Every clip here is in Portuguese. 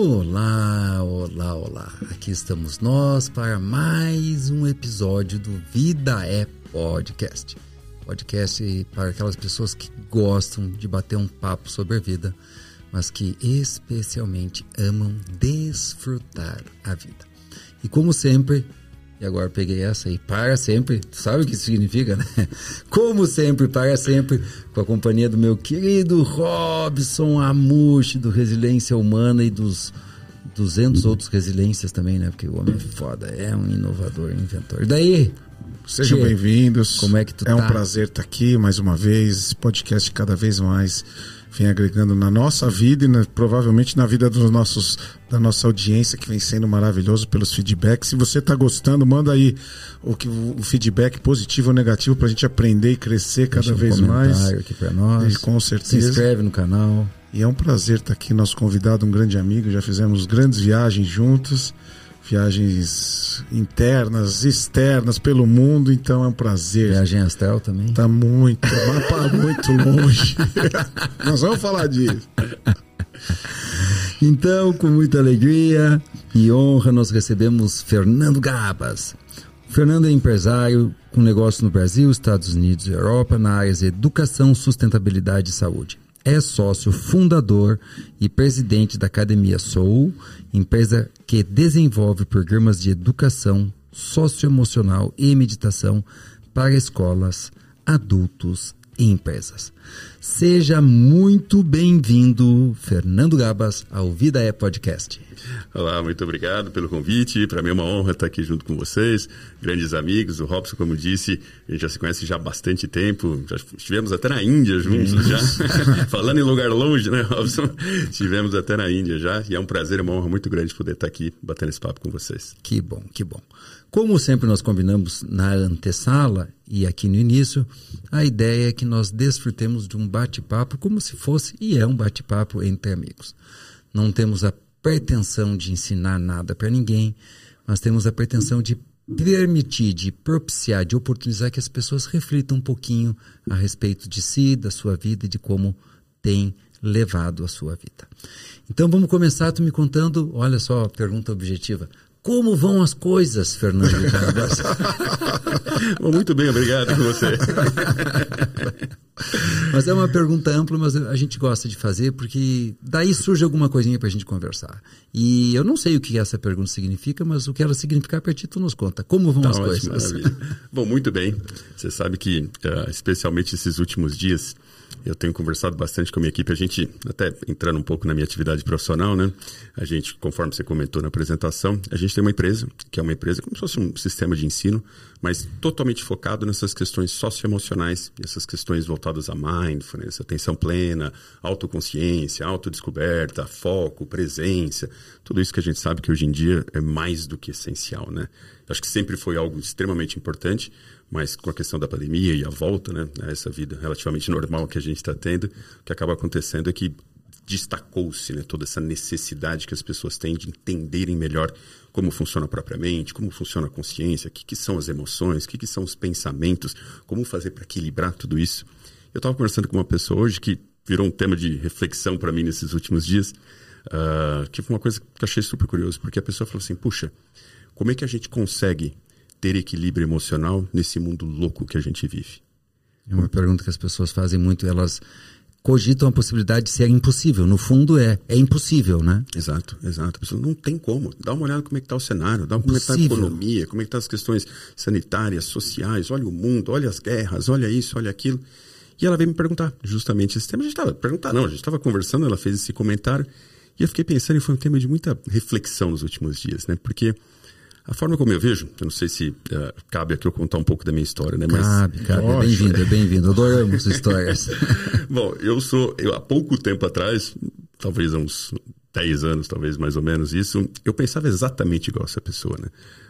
Olá, olá, olá. Aqui estamos nós para mais um episódio do Vida é Podcast. Podcast para aquelas pessoas que gostam de bater um papo sobre a vida, mas que especialmente amam desfrutar a vida. E como sempre, e agora peguei essa aí, para sempre, tu sabe o que isso significa, né? Como sempre, para sempre, com a companhia do meu querido Robson Amushi, do Resiliência Humana e dos 200 outros resiliências também, né? Porque o homem é foda, é um inovador, inventor. E daí? Sejam bem-vindos. Como é que tu É tá? um prazer estar aqui mais uma vez. Esse podcast cada vez mais vem agregando na nossa vida e na- provavelmente na vida dos nossos, da nossa audiência, que vem sendo maravilhoso pelos feedbacks. Se você está gostando, manda aí o, que, o feedback positivo ou negativo para a gente aprender e crescer cada Deixa um vez mais. aqui pra nós. E com Se certeza. inscreve no canal. E é um prazer estar aqui, nosso convidado, um grande amigo. Já fizemos grandes viagens juntos, viagens internas, externas pelo mundo, então é um prazer. Viagem Astel também. Tá muito, vai para muito longe. Nós vamos falar disso. Então, com muita alegria e honra, nós recebemos Fernando Gabas. O Fernando é empresário com negócio no Brasil, Estados Unidos e Europa na áreas de educação, sustentabilidade e saúde. É sócio fundador e presidente da Academia Soul, empresa que desenvolve programas de educação socioemocional e meditação para escolas, adultos e empresas. Seja muito bem-vindo, Fernando Gabas, ao Vida é Podcast. Olá, muito obrigado pelo convite. Para mim é uma honra estar aqui junto com vocês, grandes amigos. O Robson, como disse, a gente já se conhece já há bastante tempo. Já estivemos até na Índia juntos já. Falando em lugar longe, né, Robson? Estivemos até na Índia já. E é um prazer, é uma honra muito grande poder estar aqui batendo esse papo com vocês. Que bom, que bom. Como sempre nós combinamos na antessala e aqui no início, a ideia é que nós desfrutemos de um bate-papo como se fosse e é um bate-papo entre amigos. Não temos a pretensão de ensinar nada para ninguém, mas temos a pretensão de permitir, de propiciar, de oportunizar que as pessoas reflitam um pouquinho a respeito de si, da sua vida e de como tem levado a sua vida. Então vamos começar tu me contando, olha só, a pergunta objetiva. Como vão as coisas, Fernando muito bem, obrigado com você. mas é uma pergunta ampla, mas a gente gosta de fazer porque daí surge alguma coisinha para a gente conversar. E eu não sei o que essa pergunta significa, mas o que ela significar para ti tu nos conta. Como vão Tá as ótimo, coisas? maravilha. Bom, muito bem. Você sabe que, ah, especialmente esses últimos dias, eu tenho conversado bastante com a minha equipe. A gente, até entrando um pouco na minha atividade profissional, né? A gente, conforme você comentou na apresentação, a gente tem uma empresa, que é uma empresa como se fosse um sistema de ensino, mas totalmente focado nessas questões socioemocionais, essas questões voltadas a mindfulness, atenção plena, autoconsciência, autodescoberta, foco, presença, tudo isso que a gente sabe que hoje em dia é mais do que essencial, né? Acho que sempre foi algo extremamente importante, mas com a questão da pandemia e a volta, né, a essa vida relativamente normal que a gente está tendo, o que acaba acontecendo é que destacou-se né, toda essa necessidade que as pessoas têm de entenderem melhor como funciona a própria mente, como funciona a consciência, o que, que são as emoções, o que, que são os pensamentos, como fazer para equilibrar tudo isso. Eu estava conversando com uma pessoa hoje que virou um tema de reflexão para mim nesses últimos dias, ah, que foi uma coisa que eu achei super curioso, porque a pessoa falou assim, puxa, como é que a gente consegue ter equilíbrio emocional nesse mundo louco que a gente vive? É uma pergunta que as pessoas fazem muito, elas cogitam a possibilidade de ser impossível. No fundo é, é impossível, né? Exato, exato. A pessoa não tem como. Dá uma olhada como é que está o cenário, dá uma como é está a economia, como é que estão as questões sanitárias, sociais, olha o mundo, olha as guerras, olha isso, olha aquilo. E ela veio me perguntar justamente esse tema. A gente estava perguntar, não, a gente estava conversando, ela fez esse comentário e eu fiquei pensando e foi um tema de muita reflexão nos últimos dias, né? Porque a forma como eu vejo, eu não sei se eh, cabe aqui eu contar um pouco da minha história, né? Mas Cabe, cabe. É bem-vindo, é bem-vindo. Adoramos histórias. Bom, eu sou, eu, há pouco tempo atrás, talvez há uns 10 anos, talvez mais ou menos isso, eu pensava exatamente igual essa pessoa, né?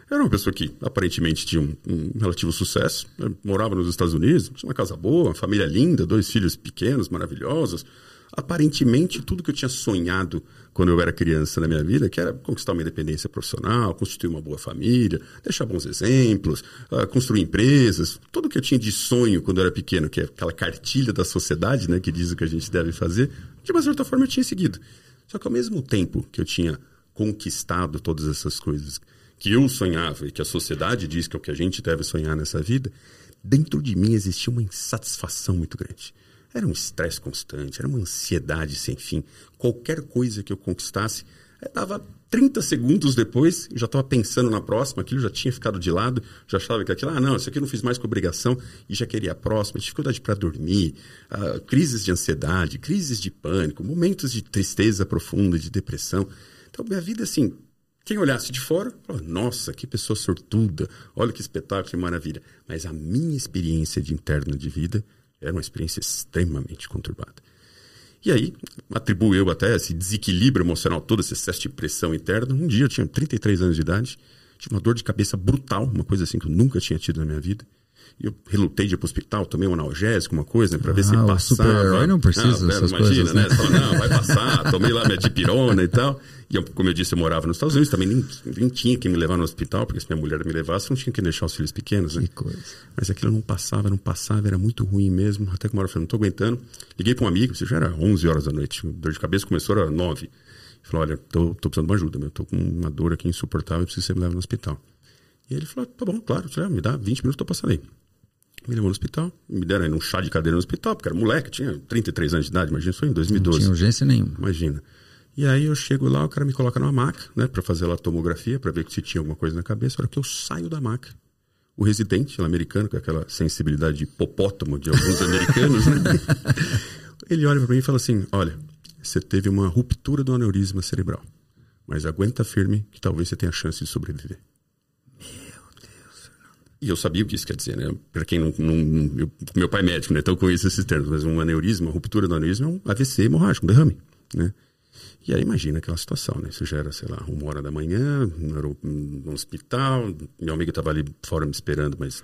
Eu era uma pessoa que aparentemente tinha um, um relativo sucesso, eu morava nos Estados Unidos, tinha uma casa boa, uma família linda, dois filhos pequenos, maravilhosos. Aparentemente, tudo que eu tinha sonhado quando eu era criança na minha vida, que era conquistar uma independência profissional, constituir uma boa família, deixar bons exemplos, ah, construir empresas, tudo que eu tinha de sonho quando eu era pequeno, que é aquela cartilha da sociedade, né, que diz o que a gente deve fazer, de uma certa forma eu tinha seguido. Só que ao mesmo tempo que eu tinha conquistado todas essas coisas que eu sonhava e que a sociedade diz que é o que a gente deve sonhar nessa vida, dentro de mim existia uma insatisfação muito grande. Era um estresse constante, era uma ansiedade sem fim. Qualquer coisa que eu conquistasse, dava 30 segundos depois, já estava pensando na próxima, aquilo já tinha ficado de lado, já achava que aquilo, ah, não, isso aqui eu não fiz mais com obrigação e já queria a próxima, dificuldade para dormir, uh, crises de ansiedade, crises de pânico, momentos de tristeza profunda, de depressão. Então, minha vida, assim, quem olhasse de fora, falava, nossa, que pessoa sortuda, olha que espetáculo, que maravilha. Mas a minha experiência de interna de vida era uma experiência extremamente conturbada. E aí, atribuo eu até esse desequilíbrio emocional todo, esse excesso de pressão interna. Um dia eu tinha 33 anos de idade, tive uma dor de cabeça brutal, uma coisa assim que eu nunca tinha tido na minha vida. E eu relutei de ir para o hospital, tomei um analgésico, uma coisa, né, para ver ah, se passava. O super-herói não precisa não, dessas imagina, coisas, né? né? Fala, não, vai passar, tomei lá minha dipirona e tal. E eu, como eu disse, eu morava nos Estados Unidos, também nem, nem tinha que me levar no hospital, porque se minha mulher me levasse, não tinha que deixar os filhos pequenos, né? Que coisa. Mas aquilo não passava, não passava, era muito ruim mesmo. Até que uma hora eu falei, não estou aguentando. Liguei para um amigo, isso já era 11 horas da noite, dor de cabeça começou, era 9. Falou, olha, tô, tô precisando de uma ajuda, meu, tô com uma dor aqui insuportável, preciso que você me leve no hospital. E ele falou, tá bom, claro, me dá 20 minutos, tô passando aí. Me levou no hospital, me deram aí um chá de cadeira no hospital, porque era moleque, tinha 33 anos de idade, imagina, isso em 2012. Não tinha urgência nenhuma. Imagina. E aí eu chego lá, o cara me coloca numa maca, né, para fazer lá a tomografia, para ver se tinha alguma coisa na cabeça. A hora que eu saio da maca, o residente, americano, com aquela sensibilidade de hipopótamo de alguns americanos, né? ele olha para mim e fala assim: Olha, você teve uma ruptura do aneurisma cerebral, mas aguenta firme que talvez você tenha chance de sobreviver. E eu sabia o que isso quer dizer, né? Para quem não. não eu, meu pai é médico, né? Então eu conheço esses termos. Mas um aneurisma, uma ruptura do aneurisma é um AVC hemorrágico, um derrame, né? E aí imagina aquela situação, né? Isso já era, sei lá, uma hora da manhã, no, hospital, meu amigo estava ali fora me esperando, mas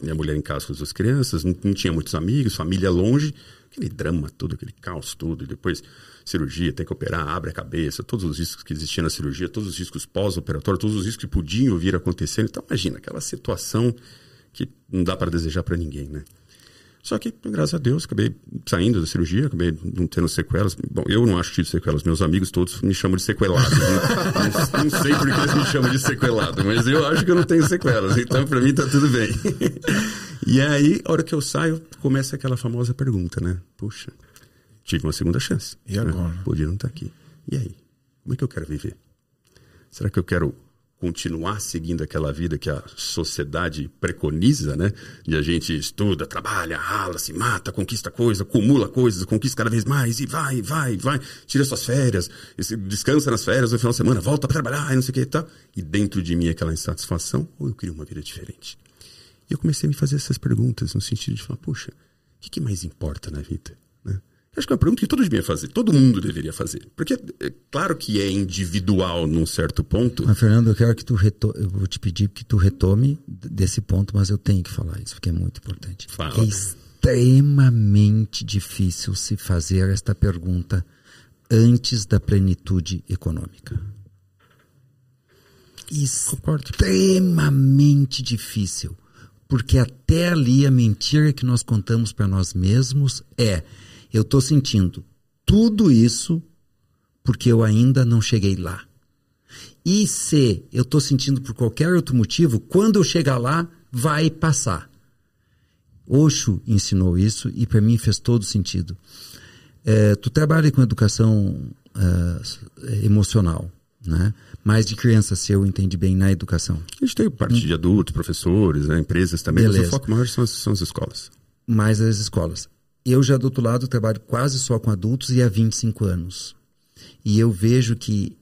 minha mulher em casa com as duas crianças, não, não tinha muitos amigos, família longe, aquele drama todo, aquele caos todo, e depois cirurgia, tem que operar, abre a cabeça, todos os riscos que existiam na cirurgia, todos os riscos pós-operatório, todos os riscos que podiam vir acontecendo. Então, imagina, aquela situação que não dá para desejar para ninguém, né? Só que, graças a Deus, acabei saindo da cirurgia, acabei não tendo sequelas. Bom, eu não acho que tive sequelas, meus amigos todos me chamam de sequelado. Né? não, não, sei por que eles me chamam de sequelado, mas eu acho que eu não tenho sequelas, então para mim tá tudo bem. e aí, a hora que eu saio, começa aquela famosa pergunta, né? Puxa, tive uma segunda chance. E agora? Né? Podia não estar tá aqui. E aí? Como é que eu quero viver? Será que eu quero continuar seguindo aquela vida que a sociedade preconiza, né? De a gente estuda, trabalha, rala, se mata, conquista coisa, acumula coisas, conquista cada vez mais e vai, vai, vai, tira suas férias, descansa nas férias no final de semana, volta para trabalhar e não sei o que e tal. E dentro de mim aquela insatisfação, ou eu queria uma vida diferente? E eu comecei a me fazer essas perguntas no sentido de falar, puxa, o que, que mais importa na vida? Acho que é uma pergunta que todos deviam fazer, todo mundo deveria fazer. Porque é claro que é individual num certo ponto. Mas, Fernando, eu quero que tu retome, eu vou te pedir que tu retome desse ponto, mas eu tenho que falar isso, porque é muito importante. Fala. É extremamente difícil se fazer esta pergunta antes da plenitude econômica. Extremamente difícil. Porque até ali a mentira que nós contamos para nós mesmos é eu estou sentindo tudo isso porque eu ainda não cheguei lá. E se eu estou sentindo por qualquer outro motivo, quando eu chegar lá, vai passar. Osho ensinou isso e para mim fez todo sentido. É, tu trabalha com educação é, emocional, né? Mais de criança, se eu entendi bem, na educação. A gente tem parte de adultos, professores, né, empresas também, Beleza. mas o foco maior são as, são as escolas. Mais as escolas. Eu já do outro lado trabalho quase só com adultos e há 25 anos. E eu vejo que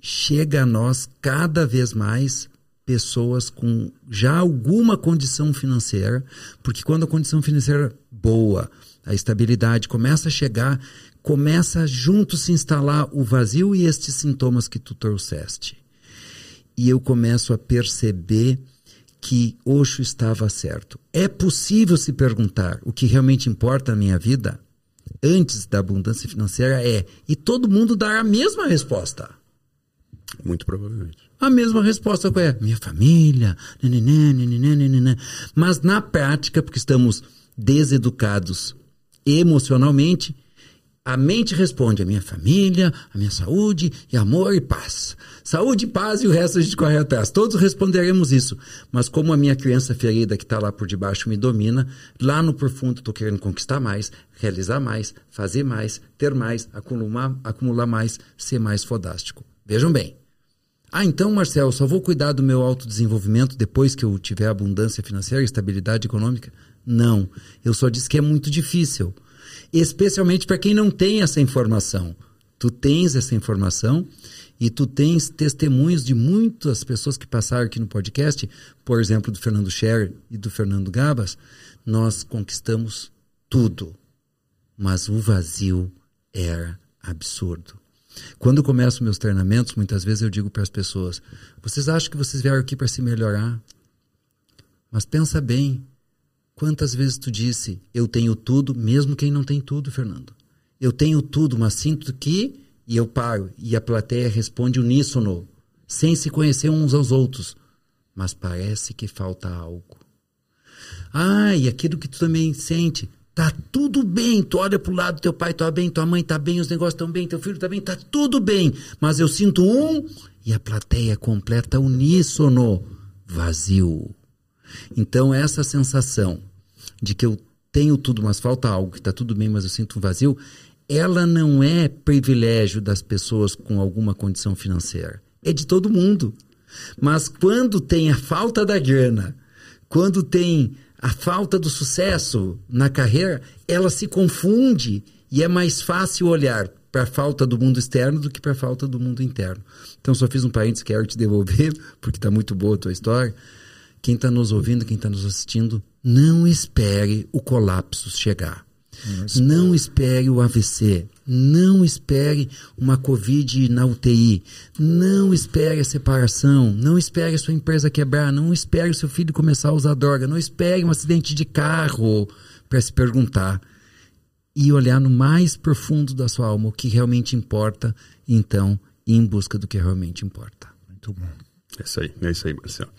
chega a nós cada vez mais pessoas com já alguma condição financeira, porque quando a condição financeira boa, a estabilidade começa a chegar, começa junto se instalar o vazio e estes sintomas que tu trouxeste. E eu começo a perceber que Osho estava certo. É possível se perguntar o que realmente importa na minha vida antes da abundância financeira é e todo mundo dar a mesma resposta. Muito provavelmente. A mesma resposta qual é? Minha família, nananã, nananã, nananã. mas na prática, porque estamos deseducados emocionalmente, A mente responde a minha família, a minha saúde e amor e paz. Saúde, paz e o resto a gente corre atrás. Todos responderemos isso. Mas como a minha criança ferida que está lá por debaixo me domina, lá no profundo estou querendo conquistar mais, realizar mais, fazer mais, ter mais, acumular, acumular mais, ser mais fodástico. Vejam bem. Ah, então, Marcel, só vou cuidar do meu autodesenvolvimento depois que eu tiver abundância financeira e estabilidade econômica? Não. Eu só disse que é muito difícil especialmente para quem não tem essa informação. Tu tens essa informação e tu tens testemunhos de muitas pessoas que passaram aqui no podcast, por exemplo, do Fernando Scher e do Fernando Gabas. Nós conquistamos tudo, mas o vazio era absurdo. Quando eu começo meus treinamentos, muitas vezes eu digo para as pessoas: vocês acham que vocês vieram aqui para se melhorar? Mas pensa bem, Quantas vezes tu disse, eu tenho tudo, mesmo quem não tem tudo, Fernando? Eu tenho tudo, mas sinto que. E eu paro. E a plateia responde uníssono, sem se conhecer uns aos outros. Mas parece que falta algo. Ah, e aquilo que tu também sente. Tá tudo bem. Tu olha pro lado, teu pai tá bem, tua mãe tá bem, os negócios estão bem, teu filho tá bem, tá tudo bem. Mas eu sinto um e a plateia completa uníssono. Vazio. Então, essa sensação de que eu tenho tudo, mas falta algo, que está tudo bem, mas eu sinto um vazio, ela não é privilégio das pessoas com alguma condição financeira. É de todo mundo. Mas quando tem a falta da grana, quando tem a falta do sucesso na carreira, ela se confunde e é mais fácil olhar para a falta do mundo externo do que para a falta do mundo interno. Então, só fiz um parênteses que quero te devolver, porque está muito boa a tua história. Quem está nos ouvindo, quem está nos assistindo, não espere o colapso chegar. Não, não espere o AVC. Não espere uma Covid na UTI. Não espere a separação. Não espere a sua empresa quebrar. Não espere o seu filho começar a usar droga. Não espere um acidente de carro para se perguntar. E olhar no mais profundo da sua alma o que realmente importa. Então, ir em busca do que realmente importa. Muito bom. É isso aí, é isso aí, Marcelo.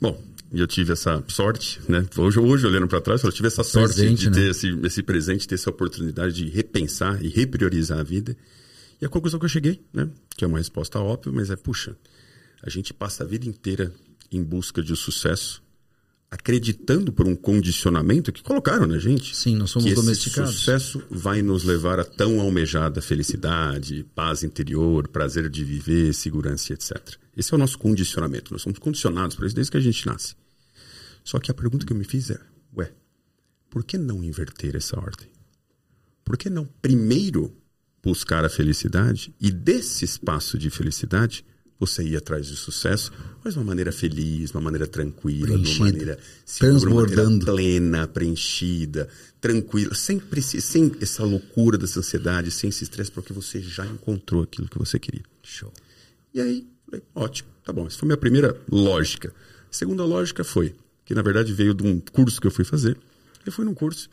Bom, e eu tive essa sorte, né? Hoje, hoje olhando para trás, eu tive essa sorte presente, de ter né? esse, esse presente, ter essa oportunidade de repensar e repriorizar a vida. E a conclusão que eu cheguei, né? Que é uma resposta óbvia, mas é, puxa, a gente passa a vida inteira em busca de sucesso, acreditando por um condicionamento que colocaram na gente. Sim, nós somos que domesticados. Esse sucesso vai nos levar a tão almejada felicidade, paz interior, prazer de viver, segurança, etc. Esse é o nosso condicionamento. Nós somos condicionados por isso desde que a gente nasce. Só que a pergunta que eu me fiz é: ué, por que não inverter essa ordem? Por que não primeiro buscar a felicidade e desse espaço de felicidade você ir atrás de sucesso, mas de uma maneira feliz, de uma maneira tranquila, de uma maneira segura, uma maneira plena, preenchida, tranquila, sem, sem essa loucura dessa ansiedade, sem esse estresse, porque você já encontrou aquilo que você queria. Show. E aí, falei, ótimo, tá bom. Essa foi a minha primeira lógica. A segunda lógica foi que na verdade veio de um curso que eu fui fazer. Eu fui num curso.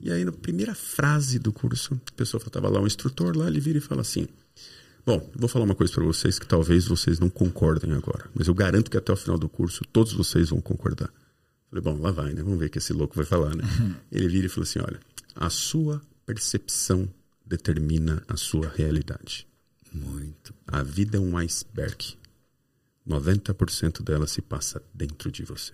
E aí, na primeira frase do curso, a pessoa estava lá, um instrutor lá, ele vira e fala assim: Bom, vou falar uma coisa para vocês que talvez vocês não concordem agora, mas eu garanto que até o final do curso todos vocês vão concordar. Falei, bom, lá vai, né? Vamos ver o que esse louco vai falar, né? Uhum. Ele vira e falou assim: olha, a sua percepção determina a sua realidade. Muito. A vida é um iceberg. 90% dela se passa dentro de você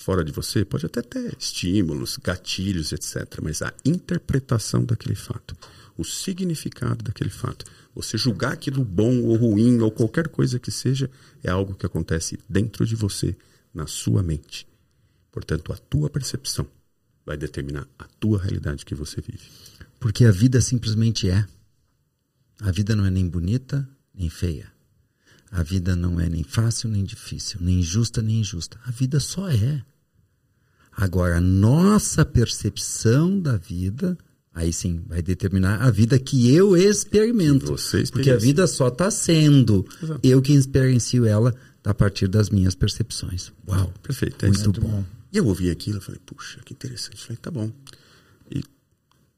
fora de você pode até ter estímulos, gatilhos, etc. Mas a interpretação daquele fato, o significado daquele fato, você julgar aquilo bom ou ruim ou qualquer coisa que seja, é algo que acontece dentro de você, na sua mente. Portanto, a tua percepção vai determinar a tua realidade que você vive. Porque a vida simplesmente é. A vida não é nem bonita, nem feia. A vida não é nem fácil nem difícil, nem justa nem injusta. A vida só é. Agora, a nossa percepção da vida, aí sim, vai determinar a vida que eu experimento. Você porque a vida só está sendo. Exato. Eu que experiencio ela a partir das minhas percepções. Uau. Perfeito. É muito, muito bom. bom. E eu ouvi aquilo e falei, puxa, que interessante. Eu falei, tá bom. E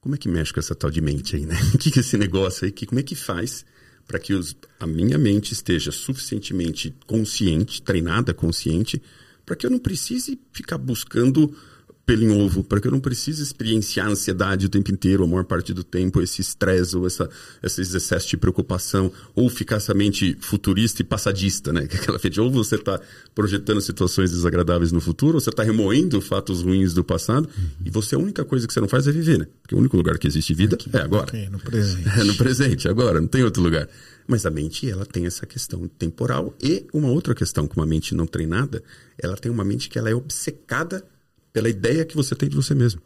como é que mexe com essa tal de mente aí, né? O que, que é esse negócio aí? Que, como é que faz para que os, a minha mente esteja suficientemente consciente, treinada, consciente, para que eu não precise ficar buscando pelo em ovo, para que eu não precise experienciar a ansiedade o tempo inteiro, a maior parte do tempo, esse estresse ou essa, esses excessos de preocupação, ou ficar essa mente futurista e passadista, né? Que é aquela mente, ou você está projetando situações desagradáveis no futuro, ou você está remoendo fatos ruins do passado, uhum. e você, a única coisa que você não faz é viver, né? Porque o único lugar que existe vida Aqui, é agora. Okay, no presente. É no presente, agora, não tem outro lugar. Mas a mente, ela tem essa questão temporal e uma outra questão, com uma mente não treinada, ela tem uma mente que ela é obcecada pela ideia que você tem de você mesmo.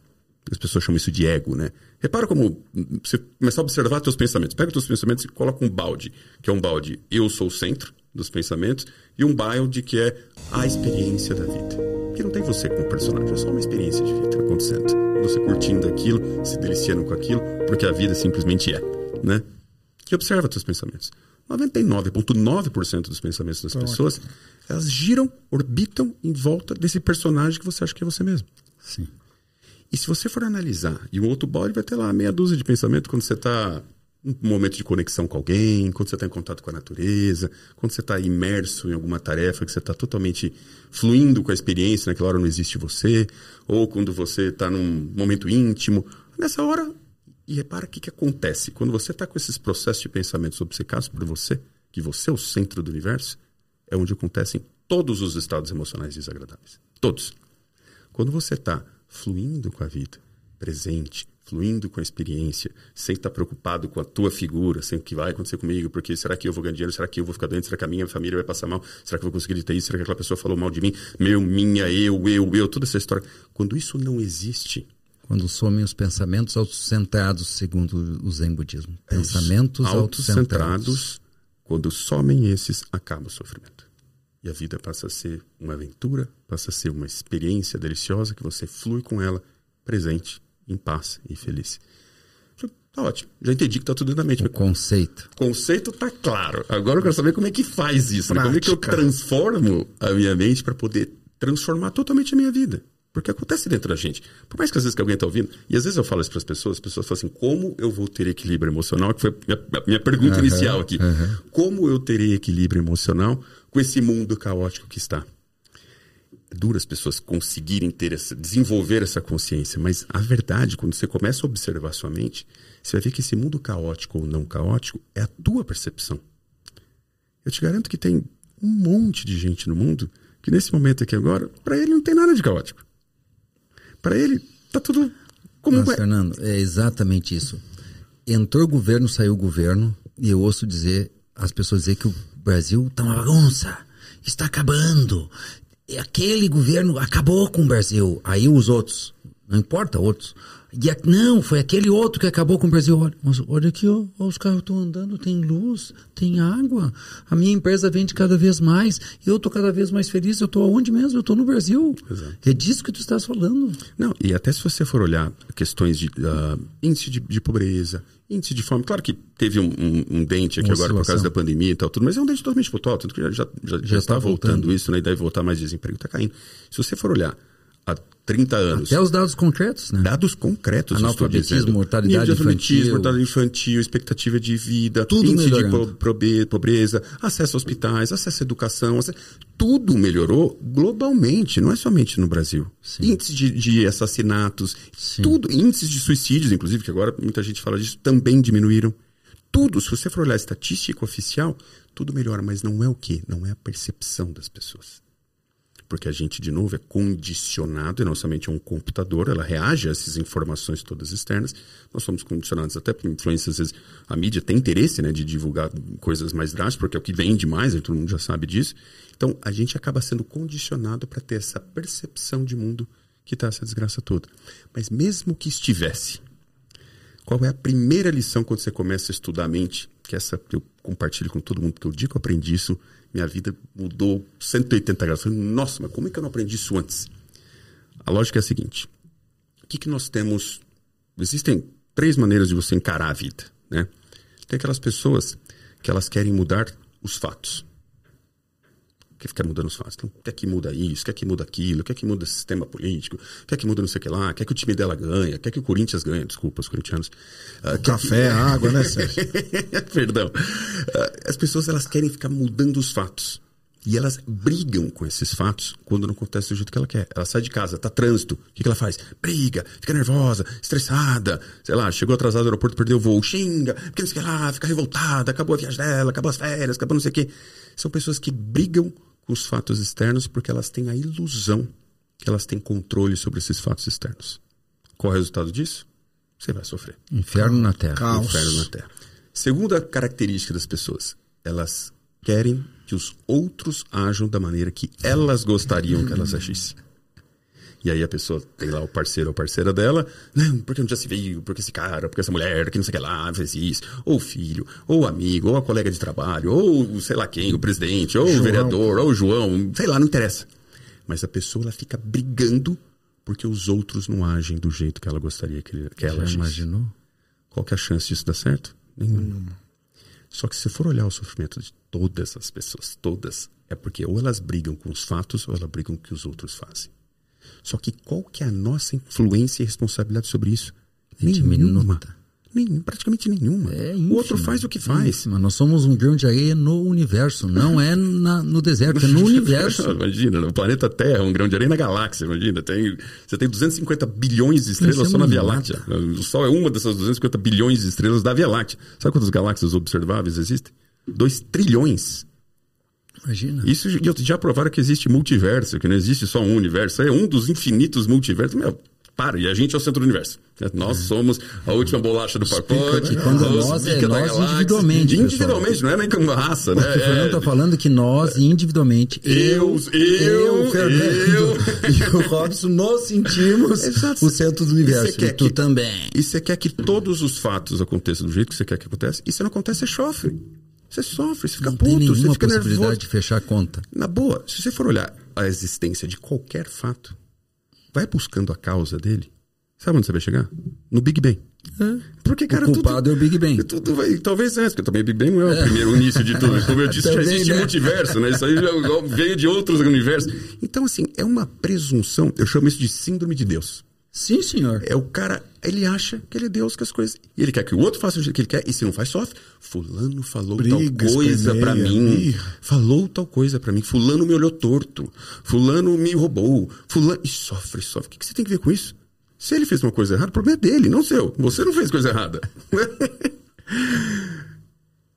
As pessoas chamam isso de ego, né? Repara como você começar a observar seus pensamentos. Pega os seus pensamentos e coloca um balde, que é um balde eu sou o centro dos pensamentos, e um balde que é a experiência da vida. Que não tem você como personagem, é só uma experiência de vida acontecendo. Você curtindo aquilo, se deliciando com aquilo, porque a vida simplesmente é, né? E observa seus pensamentos. 99,9% dos pensamentos das pessoas, elas giram, orbitam em volta desse personagem que você acha que é você mesmo. Sim. E se você for analisar, e um outro bode vai ter lá meia dúzia de pensamento quando você está um momento de conexão com alguém, quando você está em contato com a natureza, quando você está imerso em alguma tarefa que você está totalmente fluindo com a experiência, naquela hora não existe você, ou quando você está num momento íntimo. Nessa hora, e repara o que, que acontece. Quando você está com esses processos de pensamentos obcecados por você, que você é o centro do universo, é onde acontecem todos os estados emocionais desagradáveis. Todos. Quando você está fluindo com a vida, presente, fluindo com a experiência, sem estar preocupado com a tua figura, sem o que vai acontecer comigo, porque será que eu vou ganhar dinheiro, será que eu vou ficar doente, será que a minha família vai passar mal, será que eu vou conseguir ter isso, será que aquela pessoa falou mal de mim, meu, minha, eu, eu, eu, toda essa história. Quando isso não existe, quando somem os pensamentos autocentrados, segundo o Zen budismo. É pensamentos é autocentrados. Quando somem esses, acaba o sofrimento. E a vida passa a ser uma aventura, passa a ser uma experiência deliciosa que você flui com ela, presente, em paz e feliz. Tá ótimo. Já entendi que tá tudo na mente. O conceito. O conceito tá claro. Agora eu quero saber como é que faz isso. Né? Como é que eu transformo a minha mente para poder transformar totalmente a minha vida. Porque acontece dentro da gente. Por mais que às vezes que alguém está ouvindo, e às vezes eu falo isso para as pessoas, as pessoas falam assim: como eu vou ter equilíbrio emocional? Que foi a minha, minha pergunta uhum, inicial aqui. Uhum. Como eu terei equilíbrio emocional com esse mundo caótico que está? É duro as pessoas conseguirem ter essa, desenvolver essa consciência, mas a verdade, quando você começa a observar sua mente, você vai ver que esse mundo caótico ou não caótico é a tua percepção. Eu te garanto que tem um monte de gente no mundo que nesse momento aqui agora, para ele não tem nada de caótico. Para ele, tá tudo como Mas, é. Fernando, é exatamente isso. Entrou o governo, saiu o governo, e eu ouço dizer, as pessoas dizer que o Brasil tá uma bagunça, está acabando. E aquele governo acabou com o Brasil. Aí os outros, não importa outros, e a, não, foi aquele outro que acabou com o Brasil. Olha, mas olha aqui, ó, os carros estão andando, tem luz, tem água. A minha empresa vende cada vez mais. Eu estou cada vez mais feliz. Eu estou aonde mesmo? Eu estou no Brasil. Exato. É disso que tu estás falando. Não, e até se você for olhar questões de uh, índice de, de, pobreza, índice de fome. Claro que teve um, um, um dente aqui Uma agora situação. por causa da pandemia e tal, tudo, mas é um dente totalmente total. Tanto que já, já, já, já está voltando. voltando isso, né? E deve voltar mais desemprego, está caindo. Se você for olhar há 30 anos. Até os dados concretos, né? Dados concretos. Analfabetismo, mortalidade infantil. mortalidade infantil, expectativa de vida, tudo índice melhorando. de pobreza, acesso a hospitais, acesso à educação, acesso... tudo melhorou globalmente, não é somente no Brasil. Sim. Índice de, de assassinatos, Sim. tudo, índices de suicídios, inclusive, que agora muita gente fala disso, também diminuíram. Tudo, se você for olhar a estatística oficial, tudo melhora, mas não é o quê? Não é a percepção das pessoas porque a gente, de novo, é condicionado, e não somente é um computador, ela reage a essas informações todas externas. Nós somos condicionados até por influências, às vezes a mídia tem interesse né, de divulgar coisas mais drásticas, porque é o que vende mais, e todo mundo já sabe disso. Então, a gente acaba sendo condicionado para ter essa percepção de mundo que está essa desgraça toda. Mas mesmo que estivesse, qual é a primeira lição quando você começa a estudar a mente? Que essa eu compartilho com todo mundo, porque o dia que eu aprendi isso, minha vida mudou 180 graus. Falei, nossa, mas como é que eu não aprendi isso antes? A lógica é a seguinte: o que, que nós temos? Existem três maneiras de você encarar a vida, né? Tem aquelas pessoas que elas querem mudar os fatos que fica mudando os fatos. Então, quer que muda isso, quer que muda aquilo, quer que muda o sistema político, quer que muda não sei o que lá, quer que o time dela ganhe, quer que o Corinthians ganhe, desculpa, os corintianos. Uh, café, que... água, né, Sérgio? Perdão. Uh, as pessoas, elas querem ficar mudando os fatos. E elas brigam com esses fatos quando não acontece do jeito que ela quer. Ela sai de casa, tá trânsito. O que, que ela faz? Briga, fica nervosa, estressada. Sei lá, chegou atrasado no aeroporto, perdeu o voo, xinga, porque não sei o que lá, fica revoltada, acabou a viagem dela, acabou as férias, acabou não sei o que. São pessoas que brigam com os fatos externos porque elas têm a ilusão que elas têm controle sobre esses fatos externos. Qual é o resultado disso? Você vai sofrer. Inferno na Terra. Caos. Inferno na Terra. Segunda característica das pessoas, elas querem que os outros ajam da maneira que elas gostariam que elas agissem. E aí a pessoa tem lá o parceiro ou parceira dela, não, porque não já se viu, porque esse cara, porque essa mulher, que não sei o que lá, fez isso, ou o filho, ou o amigo, ou a colega de trabalho, ou sei lá quem, o presidente, ou João. o vereador, ou o João, sei lá, não interessa. Mas a pessoa ela fica brigando porque os outros não agem do jeito que ela gostaria que, que ela Já agisse. imaginou? Qual que é a chance disso dar certo? Nenhuma. Só que se for olhar o sofrimento de todas as pessoas, todas, é porque ou elas brigam com os fatos ou elas brigam com o que os outros fazem. Só que qual que é a nossa influência e responsabilidade sobre isso? Nenhuma. Diminuta. Nenhuma, praticamente nenhuma. É o outro ínfima, faz o que faz. ínfima. Nós somos um grão de areia no universo, não é na- no deserto, é no universo. imagina, no planeta Terra, um grão de areia na galáxia, imagina. Tem, você tem 250 bilhões de estrelas só na Influenciamos Via. Láctea. O Sol é uma dessas 250 bilhões de estrelas da Via Láctea. Sabe quantas galáxias observáveis existem? 2 trilhões. Imagina. Isso já- já provaram que existe multiverso, que não existe só um universo. É um dos infinitos multiversos. Meu, para, e a gente é o centro do universo. Nós somos a última bolacha do pacote. E quando os nós, é nós galáxia. individuamente, Individualmente, não é nem como raça, né? O Fernando É- está falando que nós, individualmente, eu, Eu, eu, o Fernando eu. e o Robson, nós sentimos Exato. o centro do E universo. você quer E tu que- também. E você quer que todos os fatos aconteçam do jeito que você quer que aconteça. E se não acontece, você sofre. Você sofre, você fica Não puto, você fica possibilidade nervoso. de fechar a conta. Na boa, se você for olhar a existência de qualquer fato, vai buscando a causa dele. Sabe onde você vai chegar? No Big Bang. Porque, cara, o culpado tudo, é o Big Bang. tudo vai, talvez é, porque também o Big Bang não é o primeiro início de tudo. Como eu disse, já Também, existe né? multiverso, né? Isso aí já veio de outros universos. Então, assim, é uma presunção, eu chamo isso de síndrome de Deus. Sim, senhor. É o cara, ele acha que ele é Deus, que as coisas. E ele quer que o outro faça o jeito que ele quer, e se não faz, sofre. Fulano falou tal coisa pra esperneia, mim. Falou tal coisa pra mim. Fulano me olhou torto. Fulano me roubou. Fulano. E sofre, sofre. O que que você tem que ver com isso? Se ele fez uma coisa errada, o problema é dele, não seu. Você não fez coisa errada.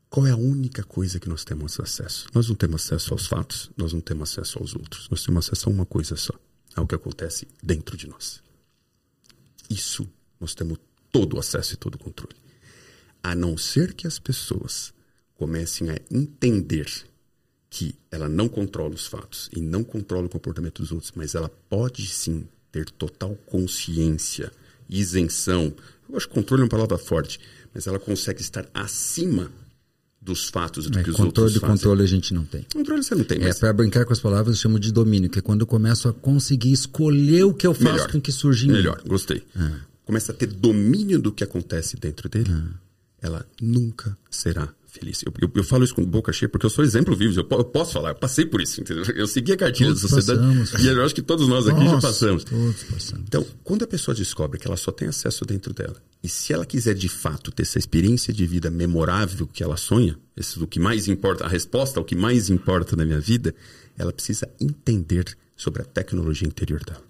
Qual é a única coisa que nós temos acesso? Nós não temos acesso aos fatos, nós não temos acesso aos outros. Nós temos acesso a uma coisa só: ao que acontece dentro de nós. Isso nós temos todo o acesso e todo o controle. A não ser que as pessoas comecem a entender que ela não controla os fatos e não controla o comportamento dos outros, mas ela pode sim ter total consciência, isenção. Eu acho que controle é uma palavra forte, mas ela consegue estar acima dos fatos do É, que os controle outros de fazem. controle a gente não tem. Controle você não tem, É, mas para brincar com as palavras, eu chamo de domínio, que é quando eu começo a conseguir escolher o que eu faço Melhor. com que surge em mim. Melhor, gostei. Ah. Começa a ter domínio do que acontece dentro dele, ela nunca será feliz. Eu, eu- eu falo isso com boca cheia porque eu sou exemplo vivo. Eu, eu posso falar, eu passei por isso, entendeu? Eu segui a cartilha Todos da sociedade passamos. e eu acho que todos nós aqui já Nossa, passamos. Todos passando. Então, quando a pessoa descobre que ela só tem acesso dentro dela, e se ela quiser de fato ter essa experiência de vida memorável que ela sonha, esse é o que mais importa, a resposta ao que mais importa na minha vida, ela precisa entender sobre a tecnologia interior dela.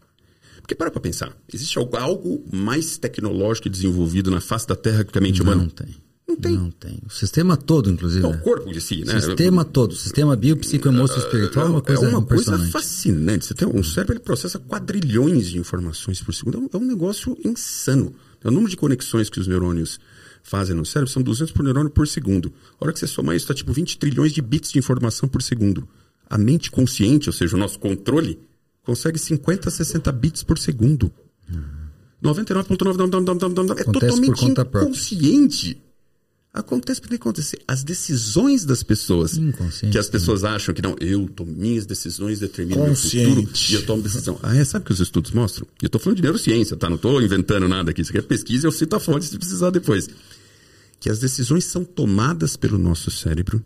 Porque para pra pensar, existe algo, mais tecnológico e desenvolvido na face da Terra que a mente humana? Não tem. Não tem. Não tem. O sistema todo, inclusive. Não, né? o corpo de si, né? Sistema todo. O sistema biopsicoemoço-espiritual é uma coisa é uma coisa fascinante. Você tem um cérebro ele processa quadrilhões de informações por segundo. É um, é um negócio insano. O número de conexões que os neurônios fazem no cérebro são 200 por neurônio por segundo. A hora que você somar isso, está tipo 20 trilhões de bits de informação por segundo. A mente consciente, ou seja, o nosso controle, consegue 50, 60 bits por segundo. 99,999 é Acontece totalmente inconsciente. Acontece porque acontecer. As decisões das pessoas, que as pessoas acham que não, eu tomo minhas decisões, determino meu futuro e eu tomo decisão. Ah, é, sabe o que os estudos mostram? Eu estou falando de neurociência, tá? Não estou inventando nada aqui. Isso aqui é pesquisa, eu cito a fonte se precisar depois. Que as decisões são tomadas pelo nosso cérebro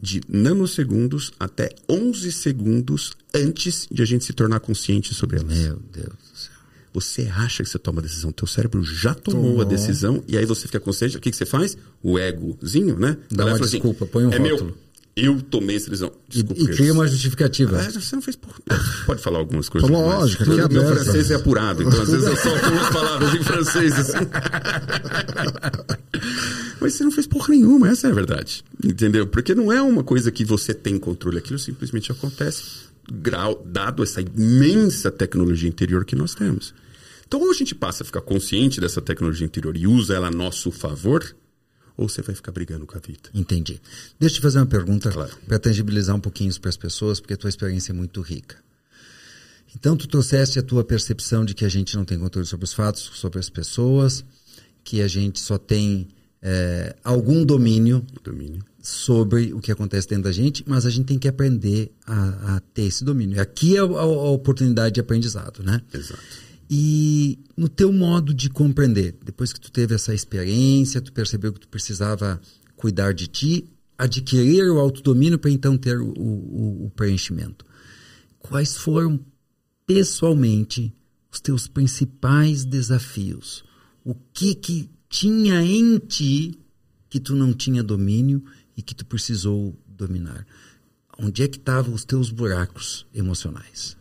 de nanosegundos até 11 segundos antes de a gente se tornar consciente sobre elas. Meu Deus do céu. Você acha que você toma a decisão, teu cérebro já tomou, Tomou. a decisão e aí você fica consciente. O que, que você faz? O egozinho, né? Dá uma fala desculpa, põe um é rótulo." meu. eu tomei essa decisão. Desculpa, e, e cria uma justificativa. Ah, você não fez por... Pode falar algumas coisas. Lógico, que meu francês é apurado, então às vezes eu solto umas palavras em francês assim. Mas você não fez porra nenhuma, essa é a verdade. Entendeu? Porque não é uma coisa que você tem controle, aquilo simplesmente acontece, grau, dado essa imensa tecnologia interior que nós temos. Então, ou a gente passa a ficar consciente dessa tecnologia interior e usa ela a nosso favor, ou você vai ficar brigando com a vida. Entendi. Deixa eu te fazer uma pergunta claro. para tangibilizar um pouquinho isso para as pessoas, porque a tua experiência é muito rica. Então, tu trouxeste a tua percepção de que a gente não tem controle sobre os fatos, sobre as pessoas, que a gente só tem é, algum domínio, domínio, sobre o que acontece dentro da gente, mas a gente tem que aprender a, a ter esse domínio. E aqui é a, a, oportunidade de aprendizado, né? Exato. E no teu modo de compreender, depois que tu teve essa experiência, tu percebeu que tu precisava cuidar de ti, adquirir o autodomínio para então ter o, o, o preenchimento. Quais foram pessoalmente os teus principais desafios? O que que tinha em ti que tu não tinha domínio e que tu precisou dominar? Onde é que estavam os teus buracos emocionais?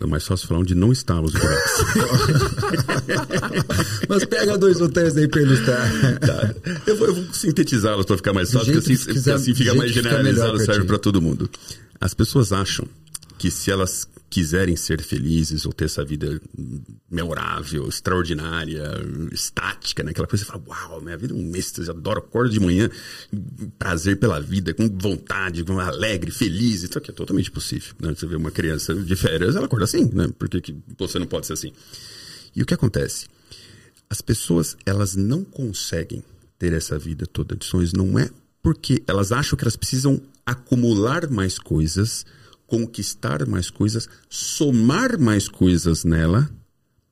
É mais fácil falar onde não estavam os buracos. Mas pega dois três aí para ilustrar. Tá. Eu vou, vou sintetizá-los para ficar mais fácil, porque assim, quiser, assim fica mais generalizado, serve para todo mundo. As pessoas acham que se elas quiserem ser felizes ou ter essa vida memorável, extraordinária, estática, né? Aquela coisa, você fala, uau, minha vida é um êxtase, adoro, acordo de manhã, prazer pela vida, com vontade, com alegre, feliz, isso aqui é totalmente possível, né? Você vê uma criança de férias, ela acorda assim, né? Por que, que você não pode ser assim? E o que acontece? As pessoas, elas não conseguem ter essa vida toda de sonhos, não é porque elas acham que elas precisam acumular mais coisas, conquistar mais coisas, somar mais coisas nela,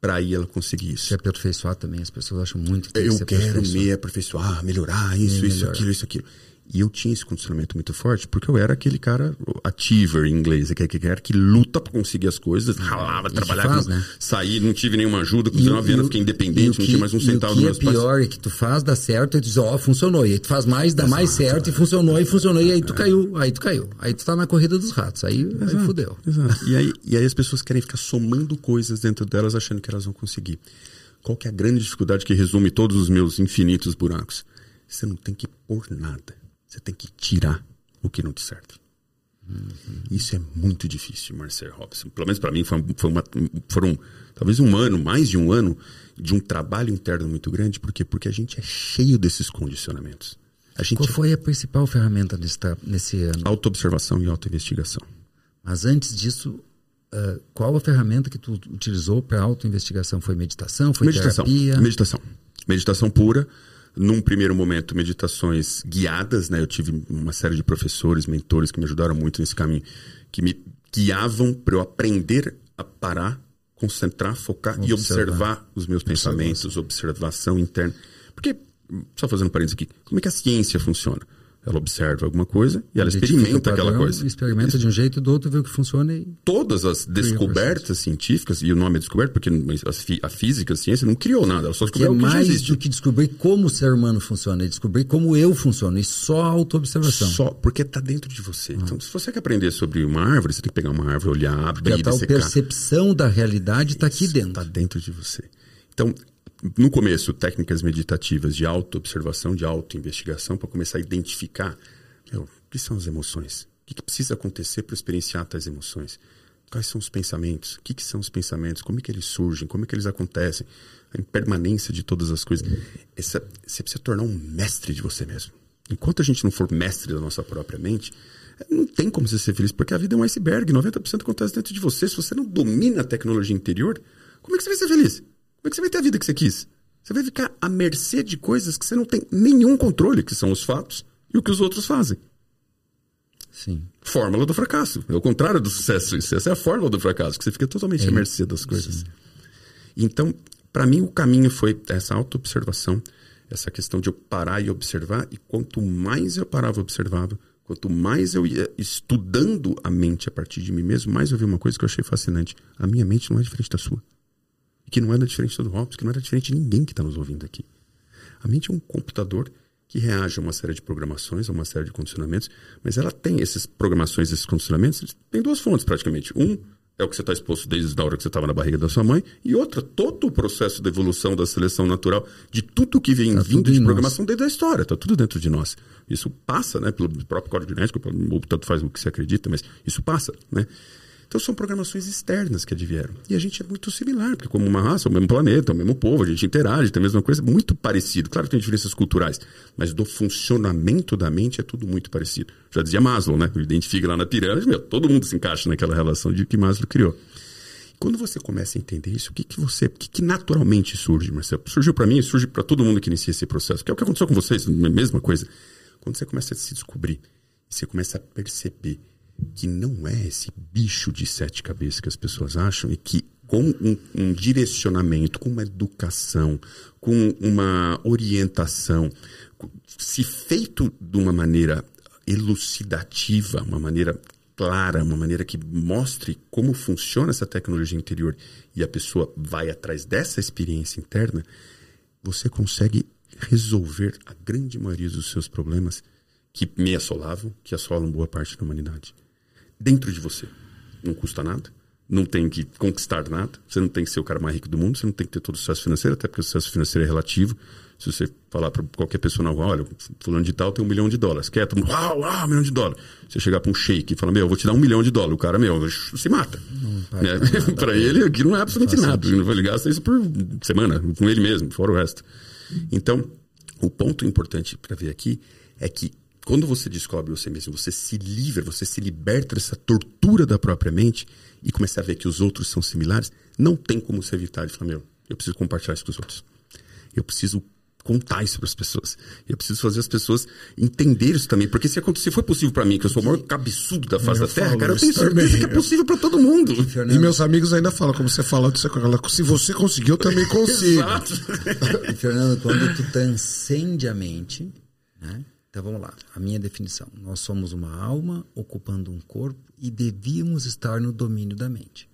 para aí ela conseguir isso. Se aperfeiçoar também, as pessoas acham muito que Eu que quero me aperfeiçoar, melhorar isso, isso, aquilo, isso, aquilo. E eu tinha esse condicionamento muito forte, porque eu era aquele cara achiever em inglês, aquele cara que luta para conseguir as coisas, ralava, trabalhava, faz, né? saí, não tive nenhuma ajuda, com 19 anos fiquei independente, não tinha mais um centavo do meu O que é pior é que tu faz, dá certo, e tu diz, ó, oh, funcionou. E aí tu faz mais, dá Exato. mais certo, e funcionou, e funcionou, e aí tu é. caiu, aí tu caiu. Aí tu tá na corrida dos ratos, aí, Exato. aí fudeu. Exato. E aí, e aí as pessoas querem ficar somando coisas dentro delas, achando que elas vão conseguir. Qual que é a grande dificuldade que resume todos os meus infinitos buracos? Você não tem que pôr nada você tem que tirar o que não te serve. Uhum. Isso é muito difícil, Marcel Robson. Pelo menos para mim foi, foi uma, foram talvez um ano, mais de um ano, de um trabalho interno muito grande. Por quê? Porque a gente é cheio desses condicionamentos. A gente Qual foi a principal ferramenta nesse, nesse ano? Autoobservação e autoinvestigação. Mas antes disso, uh, qual a ferramenta que tu utilizou para autoinvestigação? Foi meditação? Foi meditação, terapia? Meditação. Meditação pura num primeiro momento, meditações guiadas, né? Eu tive uma série de professores, mentores que me ajudaram muito nesse caminho, que me guiavam para eu aprender a parar, concentrar, focar observar. e observar os meus pensamentos, observação interna. Porque, só fazendo um parênteses aqui, como é que a ciência funciona? Ela observa alguma coisa e ela experimenta padrão, aquela coisa. Experimenta de um jeito e do outro, vê o que funciona e. Todas as descobertas científicas, e o nome é descoberto porque a física, a ciência não criou nada, ela só descobriu que é o que mais existe. do que descobrir como o ser humano funciona, é descobrir como eu funciono, e só auto-observação. Só, porque está dentro de você. Então, se você quer aprender sobre uma árvore, você tem que pegar uma árvore, olhar, abrir, porque a tal percepção da realidade está aqui dentro. Está dentro de você. Então, no começo, técnicas meditativas de auto-observação, de auto-investigação, para começar a identificar meu, o que são as emoções, o que, que precisa acontecer para experienciar tais emoções, quais são os pensamentos, o que, que são os pensamentos, como é que eles surgem, como é que eles acontecem, a impermanência de todas as coisas. Essa, você precisa tornar um mestre de você mesmo. Enquanto a gente não for mestre da nossa própria mente, não tem como você ser feliz, porque a vida é um iceberg, 90% acontece dentro de você. Se você não domina a tecnologia interior, como é que você vai ser feliz? Como é que você vai ter a vida que você quis? Você vai ficar à mercê de coisas que você não tem nenhum controle, que são os fatos e o que os outros fazem. Sim. Fórmula do fracasso. É o contrário do sucesso. Essa é a fórmula do fracasso, que você fica totalmente é. à mercê das coisas. Sim. Então, para mim, o caminho foi essa autoobservação, essa questão de eu parar e observar, e quanto mais eu parava e observava, quanto mais eu ia estudando a mente a partir de mim mesmo, mais eu vi uma coisa que eu achei fascinante. A minha mente não é diferente da sua que não era diferente do Hobbes, que não era diferente de ninguém que está nos ouvindo aqui. A mente é um computador que reage a uma série de programações, a uma série de condicionamentos, mas ela tem essas programações, esses condicionamentos, tem duas fontes praticamente. Um é o que você está exposto desde a hora que você estava na barriga da sua mãe, e outra, todo o processo da evolução, da seleção natural, de tudo que vem tá vindo de programação desde a história, está tudo dentro de nós. Isso passa, né, pelo próprio código genético, pelo, tanto faz o que você acredita, mas isso passa, né? Então são programações externas que advieram. E a gente é muito similar, porque como uma raça, é o mesmo planeta, é o mesmo povo, a gente interage, tem a mesma coisa, muito parecido. Claro que tem diferenças culturais, mas do funcionamento da mente é tudo muito parecido. Já dizia Maslow, né? Identifica lá na pirâmide, meu, todo mundo se encaixa naquela relação de que Maslow criou. Quando você começa a entender isso, o que, que você, o que, que naturalmente surge, Marcelo? Surgiu para mim, surge para todo mundo que inicia esse processo, que é o que aconteceu com vocês, a mesma coisa. Quando você começa a se descobrir, você começa a perceber que não é esse bicho de sete cabeças que as pessoas acham e que com um, um direcionamento, com uma educação, com uma orientação, se feito de uma maneira elucidativa, uma maneira clara, uma maneira que mostre como funciona essa tecnologia interior e a pessoa vai atrás dessa experiência interna, você consegue resolver a grande maioria dos seus problemas que me assolavam, que assolam boa parte da humanidade dentro de você. Não custa nada, não tem que conquistar nada, você não tem que ser o cara mais rico do mundo, você não tem que ter todo o sucesso financeiro, até porque o sucesso financeiro é relativo. Se você falar para qualquer pessoa na rua, olha, fulano de tal tem um milhão de dólares, quer? Todo mundo, uau, uau, um milhão de dólares. Você chegar para um shake e falar, meu, eu vou te dar um milhão de dólares, o cara, meu, se mata. Né? para ele, aquilo não é absolutamente nada. Ele vai gastar isso por semana, com ele mesmo, fora o resto. Então, o ponto importante para ver aqui é que quando você descobre você mesmo, você se livra, você se liberta dessa tortura da própria mente e começa a ver que os outros são similares, não tem como se evitar de falar, meu, eu preciso compartilhar isso com os outros. Eu preciso contar isso para as pessoas. Eu preciso fazer as pessoas entenderem isso também. Porque se, acontecer, foi possível para mim, que eu sou o maior cabeçudo da face eu da Terra, cara, eu tenho certeza que é possível para todo mundo. E meus amigos ainda falam, como você fala, se você conseguiu, eu também consigo. Exato. e, Fernando, quando tu transcende a mente, né? Então vamos lá, a minha definição. Nós somos uma alma ocupando um corpo e devíamos estar no domínio da mente.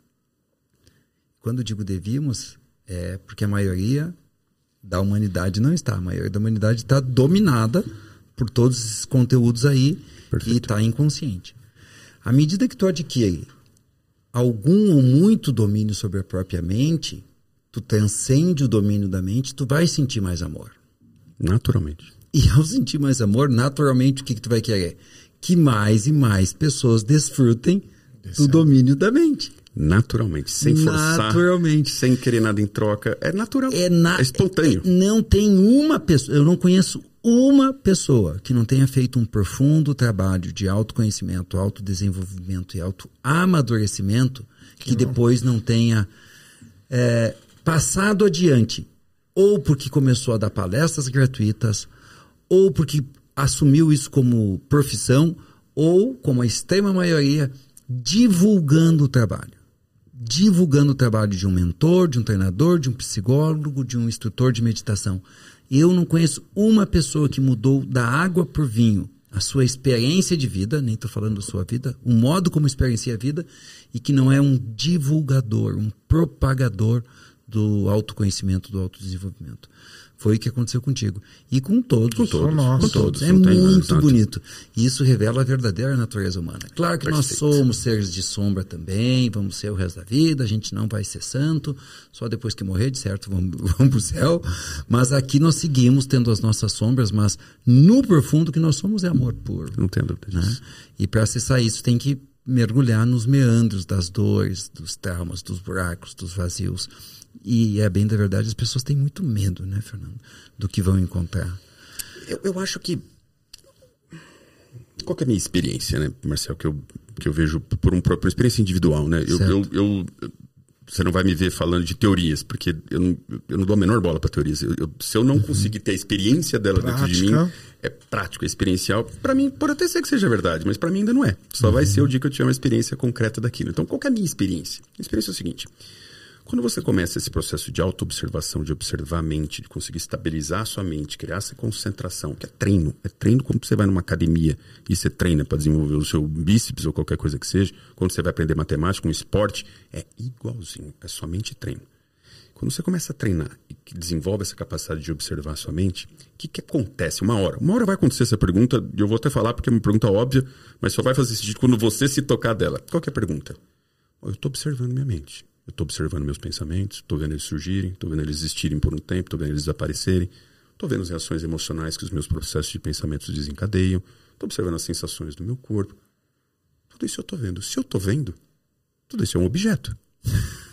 Quando digo devíamos, é porque a maioria da humanidade não está. A maioria da humanidade está dominada por todos esses conteúdos aí Perfeito. e está inconsciente. À medida que tu adquire algum ou muito domínio sobre a própria mente, tu transcende o domínio da mente, tu vai sentir mais amor. Naturalmente. E ao sentir mais amor, naturalmente, o que, que tu vai querer? Que mais e mais pessoas desfrutem do domínio da mente. Naturalmente, sem forçar, naturalmente. sem querer nada em troca. É natural, é, na, é espontâneo. É, não tem uma pessoa, eu não conheço uma pessoa que não tenha feito um profundo trabalho de autoconhecimento, autodesenvolvimento e autoamadurecimento que, que depois não tenha é, passado adiante. Ou porque começou a dar palestras gratuitas, ou porque assumiu isso como profissão, ou, como a extrema maioria, divulgando o trabalho. Divulgando o trabalho de um mentor, de um treinador, de um psicólogo, de um instrutor de meditação. Eu não conheço uma pessoa que mudou da água o vinho a sua experiência de vida, nem estou falando da sua vida, o modo como experiencia a vida, e que não é um divulgador, um propagador do autoconhecimento, do autodesenvolvimento. Foi o que aconteceu contigo. E com todos. Com todos. Com todos. É muito bonito. E isso revela a verdadeira natureza humana. Claro que Perfeito. nós somos seres de sombra também, vamos ser o resto da vida, a gente não vai ser santo, só depois que morrer, de certo, vamos, vamos para o céu. Mas aqui nós seguimos tendo as nossas sombras, mas no profundo que nós somos é amor puro. Não tenho dúvida né? disso. Né? E para acessar isso tem que mergulhar nos meandros das dores, dos traumas, dos buracos, dos vazios e é bem da verdade, as pessoas têm muito medo, né, Fernando, do que vão encontrar. Eu, eu acho que. Qual é a minha experiência, né, Marcel, que eu, que eu vejo por, um, por uma experiência individual, né? Eu, eu, eu, você não vai me ver falando de teorias, porque eu não, eu não dou a menor bola para teorias. Eu, se eu não uhum. conseguir ter a experiência dela Prática. dentro de mim, é prático, é experiencial. Para mim, pode até ser que seja verdade, mas para mim ainda não é. Só uhum. vai ser o dia que eu tiver uma experiência concreta daquilo. Então, qual é a minha experiência? A experiência é o seguinte: quando você começa esse processo de autoobservação, de observar a mente, de conseguir estabilizar a sua mente, criar essa concentração, que é treino, é treino quando você vai numa academia e você treina para desenvolver o seu bíceps ou qualquer coisa que seja, quando você vai aprender matemática, um esporte, é igualzinho, é somente treino. Quando você começa a treinar e desenvolve essa capacidade de observar a sua mente, o que, que acontece? Uma hora. Uma hora vai acontecer essa pergunta, e eu vou até falar porque é uma pergunta óbvia, mas só vai fazer sentido quando você se tocar dela. Qual é a pergunta? Eu estou observando minha mente. Eu estou observando meus pensamentos, estou vendo eles surgirem, estou vendo eles existirem por um tempo, estou vendo eles desaparecerem, estou vendo as reações emocionais que os meus processos de pensamentos desencadeiam, estou observando as sensações do meu corpo. Tudo isso eu estou vendo. Se eu estou vendo, tudo isso é um objeto.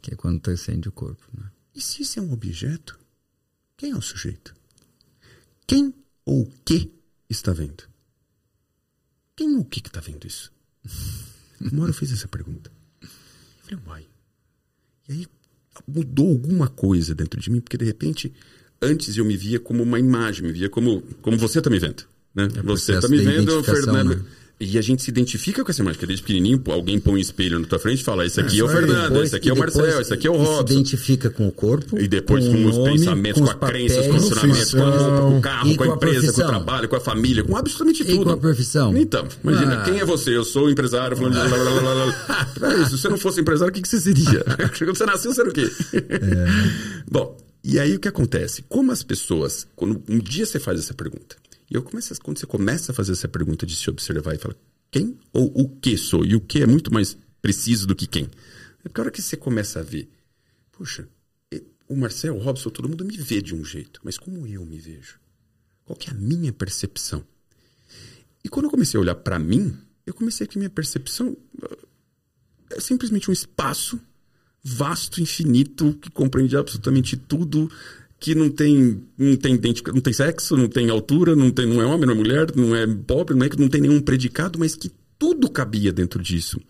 Que é quando transcende o corpo. Né? E se isso é um objeto, quem é o sujeito? Quem ou o que está vendo? Quem ou o que está vendo isso? Uma hora eu fiz essa pergunta. Eu falei, uai. E aí mudou alguma coisa dentro de mim, porque de repente, antes eu me via como uma imagem, me via como, como você está me vendo. Né? É você está me vendo, Fernando. né? E a gente se identifica com essa imagem, porque desde pequenininho alguém põe um espelho na tua frente e fala: Esse aqui é o isso. Fernando, esse aqui é o e Marcel, esse aqui é o e Se Robson. identifica com o corpo. E depois com, o os nome, pensamentos, com, os a crença, com os papéis, funcionamentos, com a roupa, com o carro, E com a com empresa, com o trabalho, com a família, com absolutamente E tudo. com a profissão. Então, imagina, Ah. quem é você? Eu sou empresário, falando de blá, blá, blá, blá. Peraí, se você não fosse empresário, o que, que você seria? Quando você nasceu, você era o quê? É. Bom, e aí o que acontece? Como as pessoas, quando um dia você faz essa pergunta, e eu começo, quando você começa a fazer essa pergunta de se observar e falar quem ou o que sou, e o que é muito mais preciso do que quem. É porque a hora que você começa a ver, puxa, e- o Marcel, o Robson, todo mundo me vê de um jeito, mas como eu me vejo? Qual que é a minha percepção? E quando eu comecei a olhar para mim, eu comecei a que minha percepção é simplesmente um espaço vasto, infinito, que compreende absolutamente tudo, que não tem não tem não tem sexo, não tem altura, não tem não é homem, não é mulher, não é pobre, não é que não tem nenhum predicado, mas que tudo cabia dentro disso.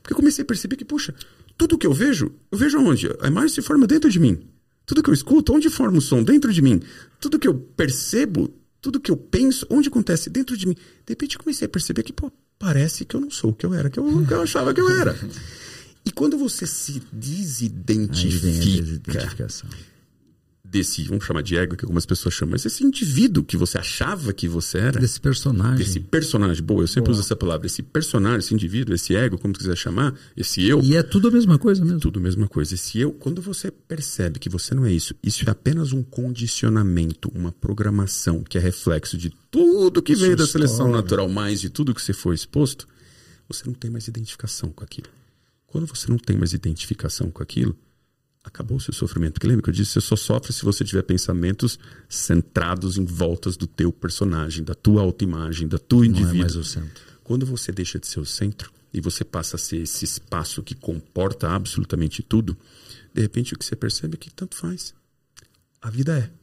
Porque eu comecei a perceber que, puxa, tudo que eu vejo, eu vejo aonde? A imagem se forma dentro de mim. Tudo que eu escuto, onde forma o som? Dentro de mim. Tudo que eu percebo, tudo que eu penso, onde acontece? Dentro de mim. De repente eu comecei a perceber que, pô, parece que eu não sou o que eu era, que eu, que eu achava que eu era. E quando você se desidentifica desidentificação. Desse, vamos chamar de ego, que algumas pessoas chamam, mas esse indivíduo que você achava que você era, Desse personagem. desse personagem, boa, eu sempre uso essa palavra, esse personagem, esse indivíduo, esse ego, como quiser chamar, esse eu, E é tudo a mesma coisa mesmo. tudo a mesma coisa. Esse eu, quando você percebe que você não é isso, isso é apenas um condicionamento, uma programação que é reflexo de tudo que veio da seleção natural, mais de tudo que você foi exposto, você não tem mais identificação com aquilo. Quando você não tem mais identificação com aquilo, acabou o seu sofrimento. Porque lembra que eu disse, você só sofre se você tiver pensamentos centrados em voltas do teu personagem, da tua autoimagem, da tua Não é indivíduo. mais o centro. Quando você deixa de ser o centro e você passa a ser esse espaço que comporta absolutamente tudo, de repente o que você percebe é que tanto faz. A vida é.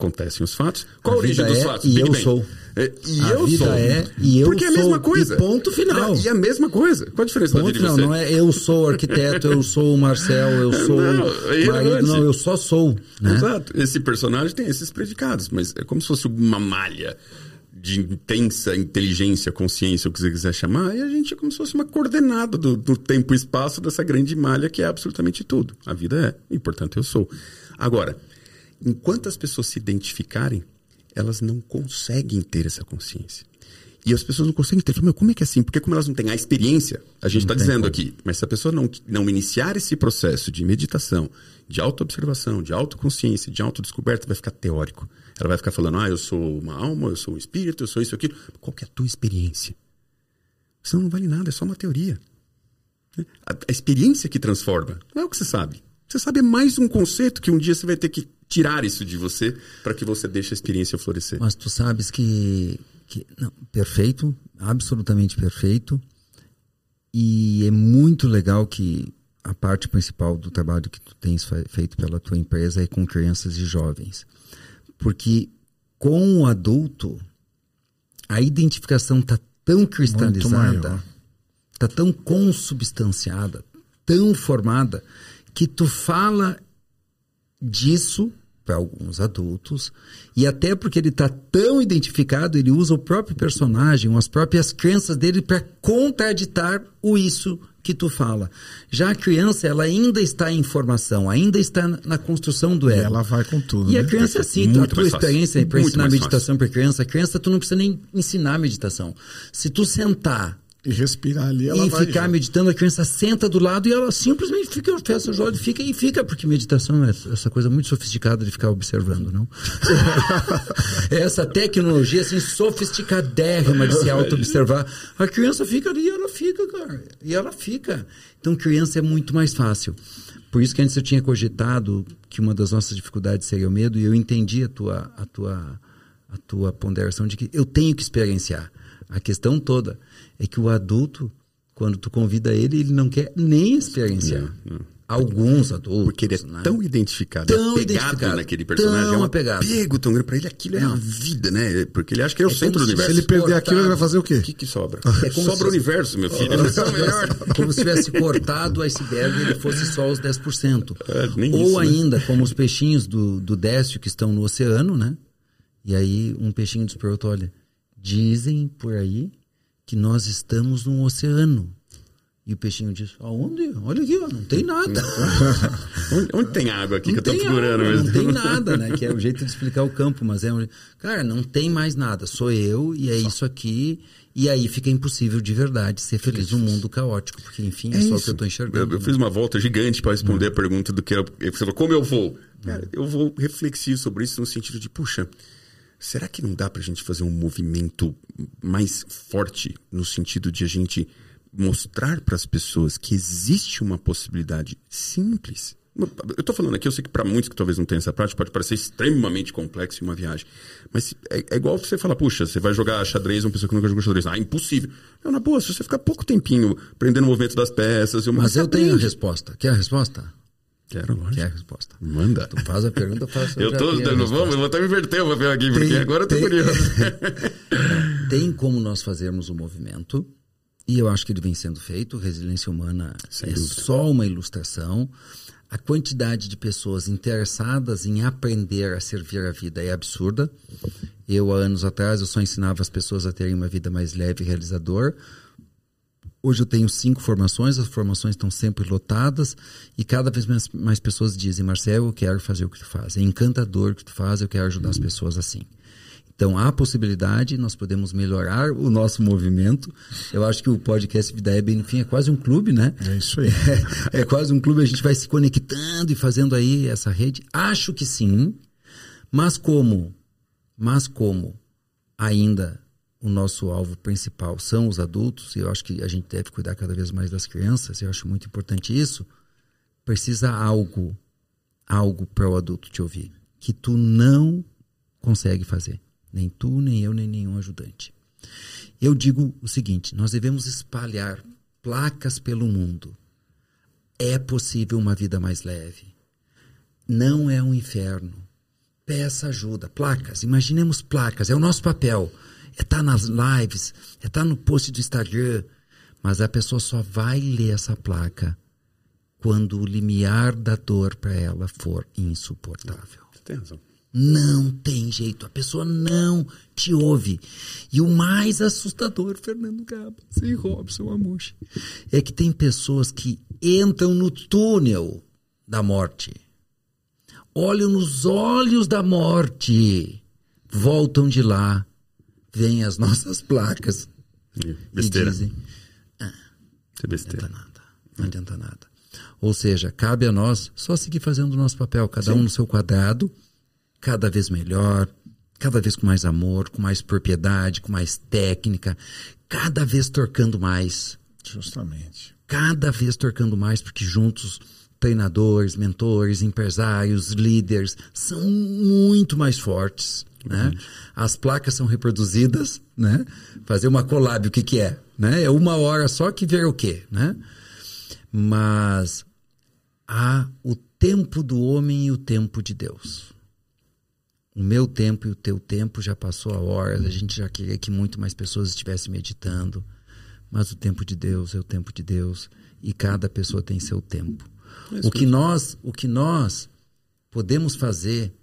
Acontecem os fatos. Qual a, A origem vida dos é fatos? e Big eu Bang. sou. É, e A eu vida sou. é e eu Porque é a mesma sou. coisa. E ponto final. E a mesma coisa. Qual a diferença da Ponto vida de final, você? não é eu sou arquiteto, eu sou o Marcel, eu sou Não, o é marido, não, eu só sou. Né? Exato. Esse personagem tem esses predicados, mas é como se fosse uma malha de intensa inteligência, consciência, o que você quiser chamar, e a gente é como se fosse uma coordenada do, do tempo e espaço dessa grande malha que é absolutamente tudo. A vida é, e portanto eu sou. Agora, enquanto as pessoas se identificarem, elas não conseguem ter essa consciência. E as pessoas não conseguem ter. Meu, como é que é assim? Porque como elas não têm a experiência, a gente está dizendo aqui, mas se a pessoa não, não iniciar esse processo de meditação, de autoobservação, de autoconsciência, de autodescoberta, vai ficar teórico. Ela vai ficar falando, ah, eu sou uma alma, eu sou um espírito, eu sou isso, aquilo. Qual que é a tua experiência? Senão não vale nada, é só uma teoria. A, a experiência que transforma, não é o que você sabe. Você sabe é mais um conceito que um dia você vai ter que tirar isso de você para que você deixe a experiência florescer. Mas tu sabes que, que não, perfeito, absolutamente perfeito. E é muito legal que a parte principal do trabalho que tu tens fe- feito pela tua empresa é com crianças e jovens. Porque com o adulto, a identificação está tão cristalizada, está tão consubstanciada, tão formada, que tu fala disso para alguns adultos e até porque ele está tão identificado ele usa o próprio personagem as próprias crenças dele para contraditar o isso que tu fala já a criança ela ainda está em formação ainda está na- construção do ego ela vai com tudo. e a né? criança é assim, a tua experiência para ensinar meditação para criança, a criança tu não precisa nem ensinar meditação. Se tu sentar E respirar ali, ela e vai. ficar já. meditando, a criança senta do lado e ela simplesmente fica, fecha os olhos, fica e fica, porque meditação é essa coisa muito sofisticada de ficar observando, não? essa tecnologia assim sofisticadérrima de se auto-observar. A criança fica ali e ela fica, cara. E ela fica. Então, criança é muito mais fácil. Por isso que antes eu tinha cogitado que uma das nossas dificuldades seria o medo, e eu entendi a tua, a tua, a tua ponderação de que eu tenho que experienciar. A questão toda é que o adulto, quando tu convida ele, ele não quer nem experienciar. Alguns adultos. Porque ele é né? tão identificado, Tão apegado identificado, naquele personagem. tão é um apegado. apego tão grande pra ele, aquilo é a vida, né? Porque ele acha que é o É centro do universo. Se ele perder aquilo, ele vai fazer o quê? O que, que sobra? É sobra se- o universo, meu filho. Melhor. Como se tivesse cortado o iceberg e ele fosse só os 10%. É, nem Ou isso, né? ainda, como os peixinhos do, do décio que estão no oceano, né? E aí um peixinho nos perguntou, olha, dizem por aí que nós estamos num oceano. E o peixinho diz, aonde? Olha aqui, ó, não tem nada. onde, onde tem água aqui que eu tô tem procurando água, mesmo? Não tem nada, né? Que é o jeito de explicar o campo, mas é um... Cara, não tem mais nada. Sou eu e é isso aqui. E aí fica impossível de verdade ser feliz num mundo caótico, porque enfim, é, só o que eu tô enxergando. Eu, eu né? fiz uma volta gigante para responder a pergunta do que eu, você falou, como eu vou? Cara, eu vou refletir sobre isso no sentido de, puxa, será que não dá pra gente fazer um movimento mais forte no sentido de a gente mostrar para as pessoas que existe uma possibilidade simples? Eu tô falando aqui, eu sei que para muitos que talvez não tenham essa prática, pode parecer extremamente complexo em uma viagem. Mas é, é igual você falar, puxa, você vai jogar xadrez, uma pessoa que nunca jogou xadrez. Ah, impossível. Não, na boa, se você ficar pouco tempinho aprendendo o movimento das peças... e Mas eu tenho a resposta. Quer a resposta? Quero, lógico. Quer a resposta. Manda. Tu faz a pergunta, eu faço. Eu tô, vamos, eu vou até me inverter o papel aqui, porque Tem- agora eu tô tem- curioso. Tem como nós fazermos o movimento, e eu acho que ele vem sendo feito. Resiliência humana Sem é dúvida. só uma ilustração. A quantidade de pessoas interessadas em aprender a servir a vida é absurda. Eu, há anos atrás, eu só ensinava as pessoas a terem uma vida mais leve e realizador. Hoje eu tenho cinco formações, as formações estão sempre lotadas e cada vez mais, mais pessoas dizem, Marcelo, eu quero fazer o que tu faz. É encantador o que tu faz, eu quero ajudar as pessoas assim. Então há possibilidade, nós podemos melhorar o nosso movimento. Eu acho que o podcast Vida é, bem no fim, é quase um clube, né? É isso aí. É, é quase um clube, a gente vai se conectando e fazendo aí essa rede. Acho que sim, mas como? Mas como ainda o nosso alvo principal são os adultos, e eu acho que a gente deve cuidar cada vez mais das crianças, eu acho muito importante isso, precisa algo, algo para o adulto te ouvir, que tu não consegue fazer. Nem tu, nem eu, nem nenhum ajudante. Eu digo o seguinte: nós devemos espalhar placas pelo mundo. É possível uma vida mais leve. Não é um inferno. Peça ajuda. Placas. Imaginemos placas. É o nosso papel. É estar nas lives. É estar no post do Instagram. Mas a pessoa só vai ler essa placa quando o limiar da dor para ela for insuportável. Tem razão. Não tem jeito, a pessoa não te ouve. E o mais assustador, Fernando Gabas e Robson Amushi, é que tem pessoas que entram no túnel da morte, olham nos olhos da morte, voltam de lá, veem as nossas placas E e Besteira. dizem: Isso é não besteira. adianta nada, não adianta nada. Ou seja, cabe a nós só seguir fazendo o nosso papel, cada um no seu quadrado, cada vez melhor, cada vez com mais amor, com mais propriedade, com mais técnica, cada vez torcando mais, Justamente. cada vez torcando mais, porque juntos treinadores, mentores, empresários, líderes são muito mais fortes, né? As placas são reproduzidas, né? Fazer uma collab, o que que é, né? É uma hora só que ver o quê, né? Mas há o tempo do homem e o tempo de Deus. O meu tempo e o teu tempo já passou a hora, a gente já queria que muito mais pessoas estivessem meditando, mas o tempo de Deus é o tempo de Deus e cada pessoa tem seu tempo. O que nós, o que nós podemos fazer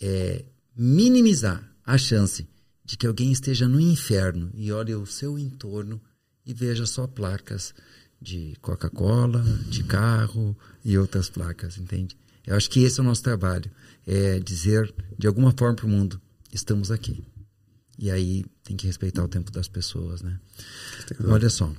é minimizar a chance de que alguém esteja no inferno e olhe o seu entorno e veja só placas de Coca-Cola, de carro e outras placas, entende? Eu acho que esse é o nosso trabalho, é dizer de alguma forma para o mundo, estamos aqui. E aí tem que respeitar o tempo das pessoas, né? Olha só,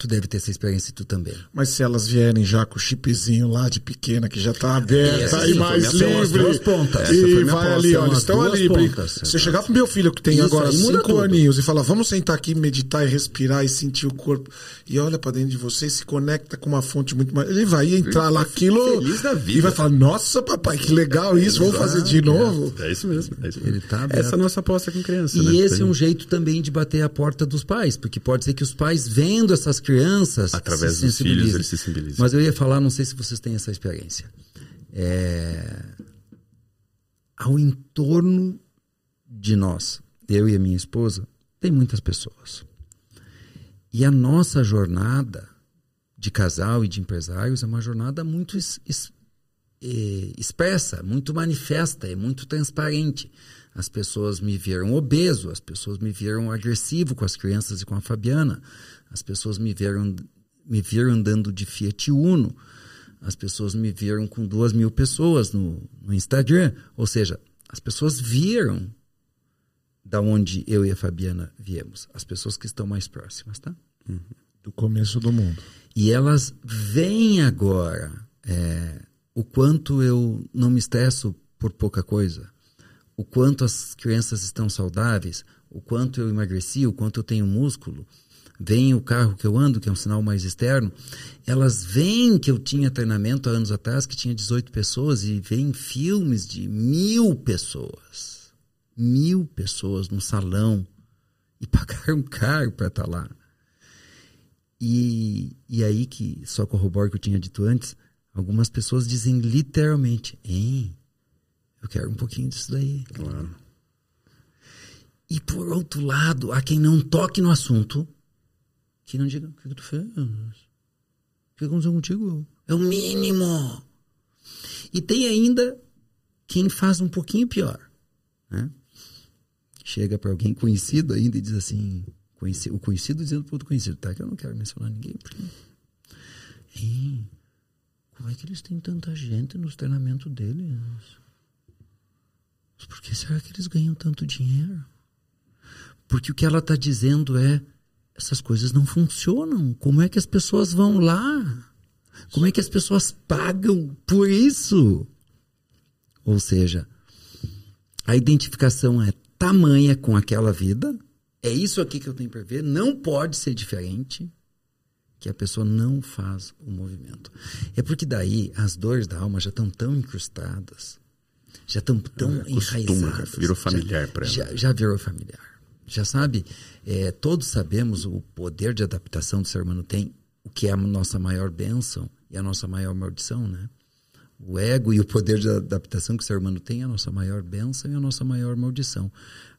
Tu deve ter essa experiência tu também. Mas se elas vierem já com o chipzinho lá de pequena, que já tá aberta e sim, mais livre. duas pontas. E vai ali, olha, estão ali. pontas, Você exato. chegar pro meu filho que tem Isso agora cinco tudo. aninhos e falar, vamos sentar aqui, meditar e respirar e sentir o corpo. E olha pra dentro de você e se conecta com uma fonte muito mais. Ele vai entrar lá aquilo feliz da vida. e vai falar, nossa papai, que legal isso, vamos fazer de novo. É isso mesmo. É isso mesmo. Ele tá. Essa é a nossa aposta com criança. E né? esse é um jeito também de bater a porta dos pais, porque pode ser que os pais, vendo essas crianças. Através se dos filhos, eles se sensibilizam. Mas eu ia falar, não sei se vocês têm essa experiência. É... Ao entorno de nós, eu e a minha esposa, tem muitas pessoas. E a nossa jornada de casal e de empresários é uma jornada muito es- es- eh, expressa, muito manifesta, é muito transparente. As pessoas me viram obeso, as pessoas me viram agressivo com as crianças e com a Fabiana, as pessoas me viram, me viram andando de Fiat Uno, as pessoas me viram com duas mil pessoas no, no Instagram. Ou seja, as pessoas viram da onde eu e a Fabiana viemos, as pessoas que estão mais próximas, tá? Do começo do mundo. E elas veem agora é, o quanto eu não me estresso por pouca coisa, o quanto as crianças estão saudáveis, o quanto eu emagreci, o quanto eu tenho músculo. Veem o carro que eu ando, que é um sinal mais externo. Elas veem que eu tinha treinamento há anos atrás, que tinha 18 pessoas, e veem filmes de mil pessoas. Mil pessoas no salão. E pagaram caro para estar lá. E, e aí que só corroboro o que eu tinha dito antes, algumas pessoas dizem literalmente, hein, eu quero um pouquinho disso daí. Claro. E por outro lado, há quem não toque no assunto, que não diga, o que, que tu fez? O que aconteceu contigo? É o mínimo. E tem ainda quem faz um pouquinho pior. Né? Chega para alguém conhecido ainda e diz assim, o conhecido dizendo para outro conhecido, tá? Que eu não quero mencionar ninguém, porque... Hein, como é que eles têm tanta gente nos treinamentos deles? Por que será que eles ganham tanto dinheiro? Porque o que ela está dizendo é: essas coisas não funcionam. Como é que as pessoas vão lá? Como é que as pessoas pagam por isso? Ou seja, a identificação é tamanha com aquela vida, é isso aqui que eu tenho para ver, não pode ser diferente, que a pessoa não faz o movimento. É porque daí as dores da alma já estão tão incrustadas, já estão tão Costuma, enraizadas. virou familiar já, para ela. já, já virou familiar. Já sabe, é, todos sabemos o poder de adaptação que o ser humano tem, o que é a nossa maior bênção e a nossa maior maldição, né? O ego e o poder de adaptação que o ser humano tem é a nossa maior bênção e a nossa maior maldição.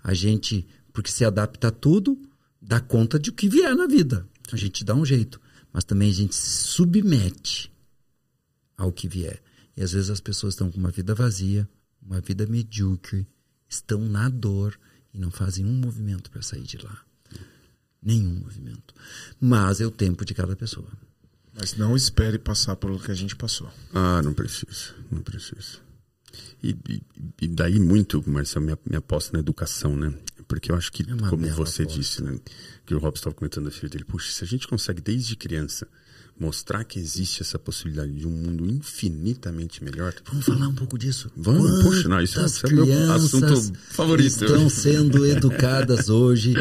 A gente, porque se adapta a tudo, dá conta de o que vier na vida. A gente dá um jeito. Mas também a gente se submete ao que vier. E às vezes as pessoas estão com uma vida vazia, uma vida medíocre, estão na dor e não fazem um movimento para sair de lá. Nenhum movimento. Mas é o tempo de cada pessoa. Mas não espere passar pelo que a gente passou. Ah, não precisa, não precisa. E, e- e daí muito, Marcelo, minha, minha aposta na educação, né? Porque eu acho que, É como você aposta. disse, né? Que o Robson estava comentando da filha dele, puxa, se a gente consegue desde criança mostrar que existe essa possibilidade de um mundo infinitamente melhor, Vamos falar um pouco disso. Vamos, puxa, não, isso é- Quantas é meu assunto favorito. Estão sendo educadas hoje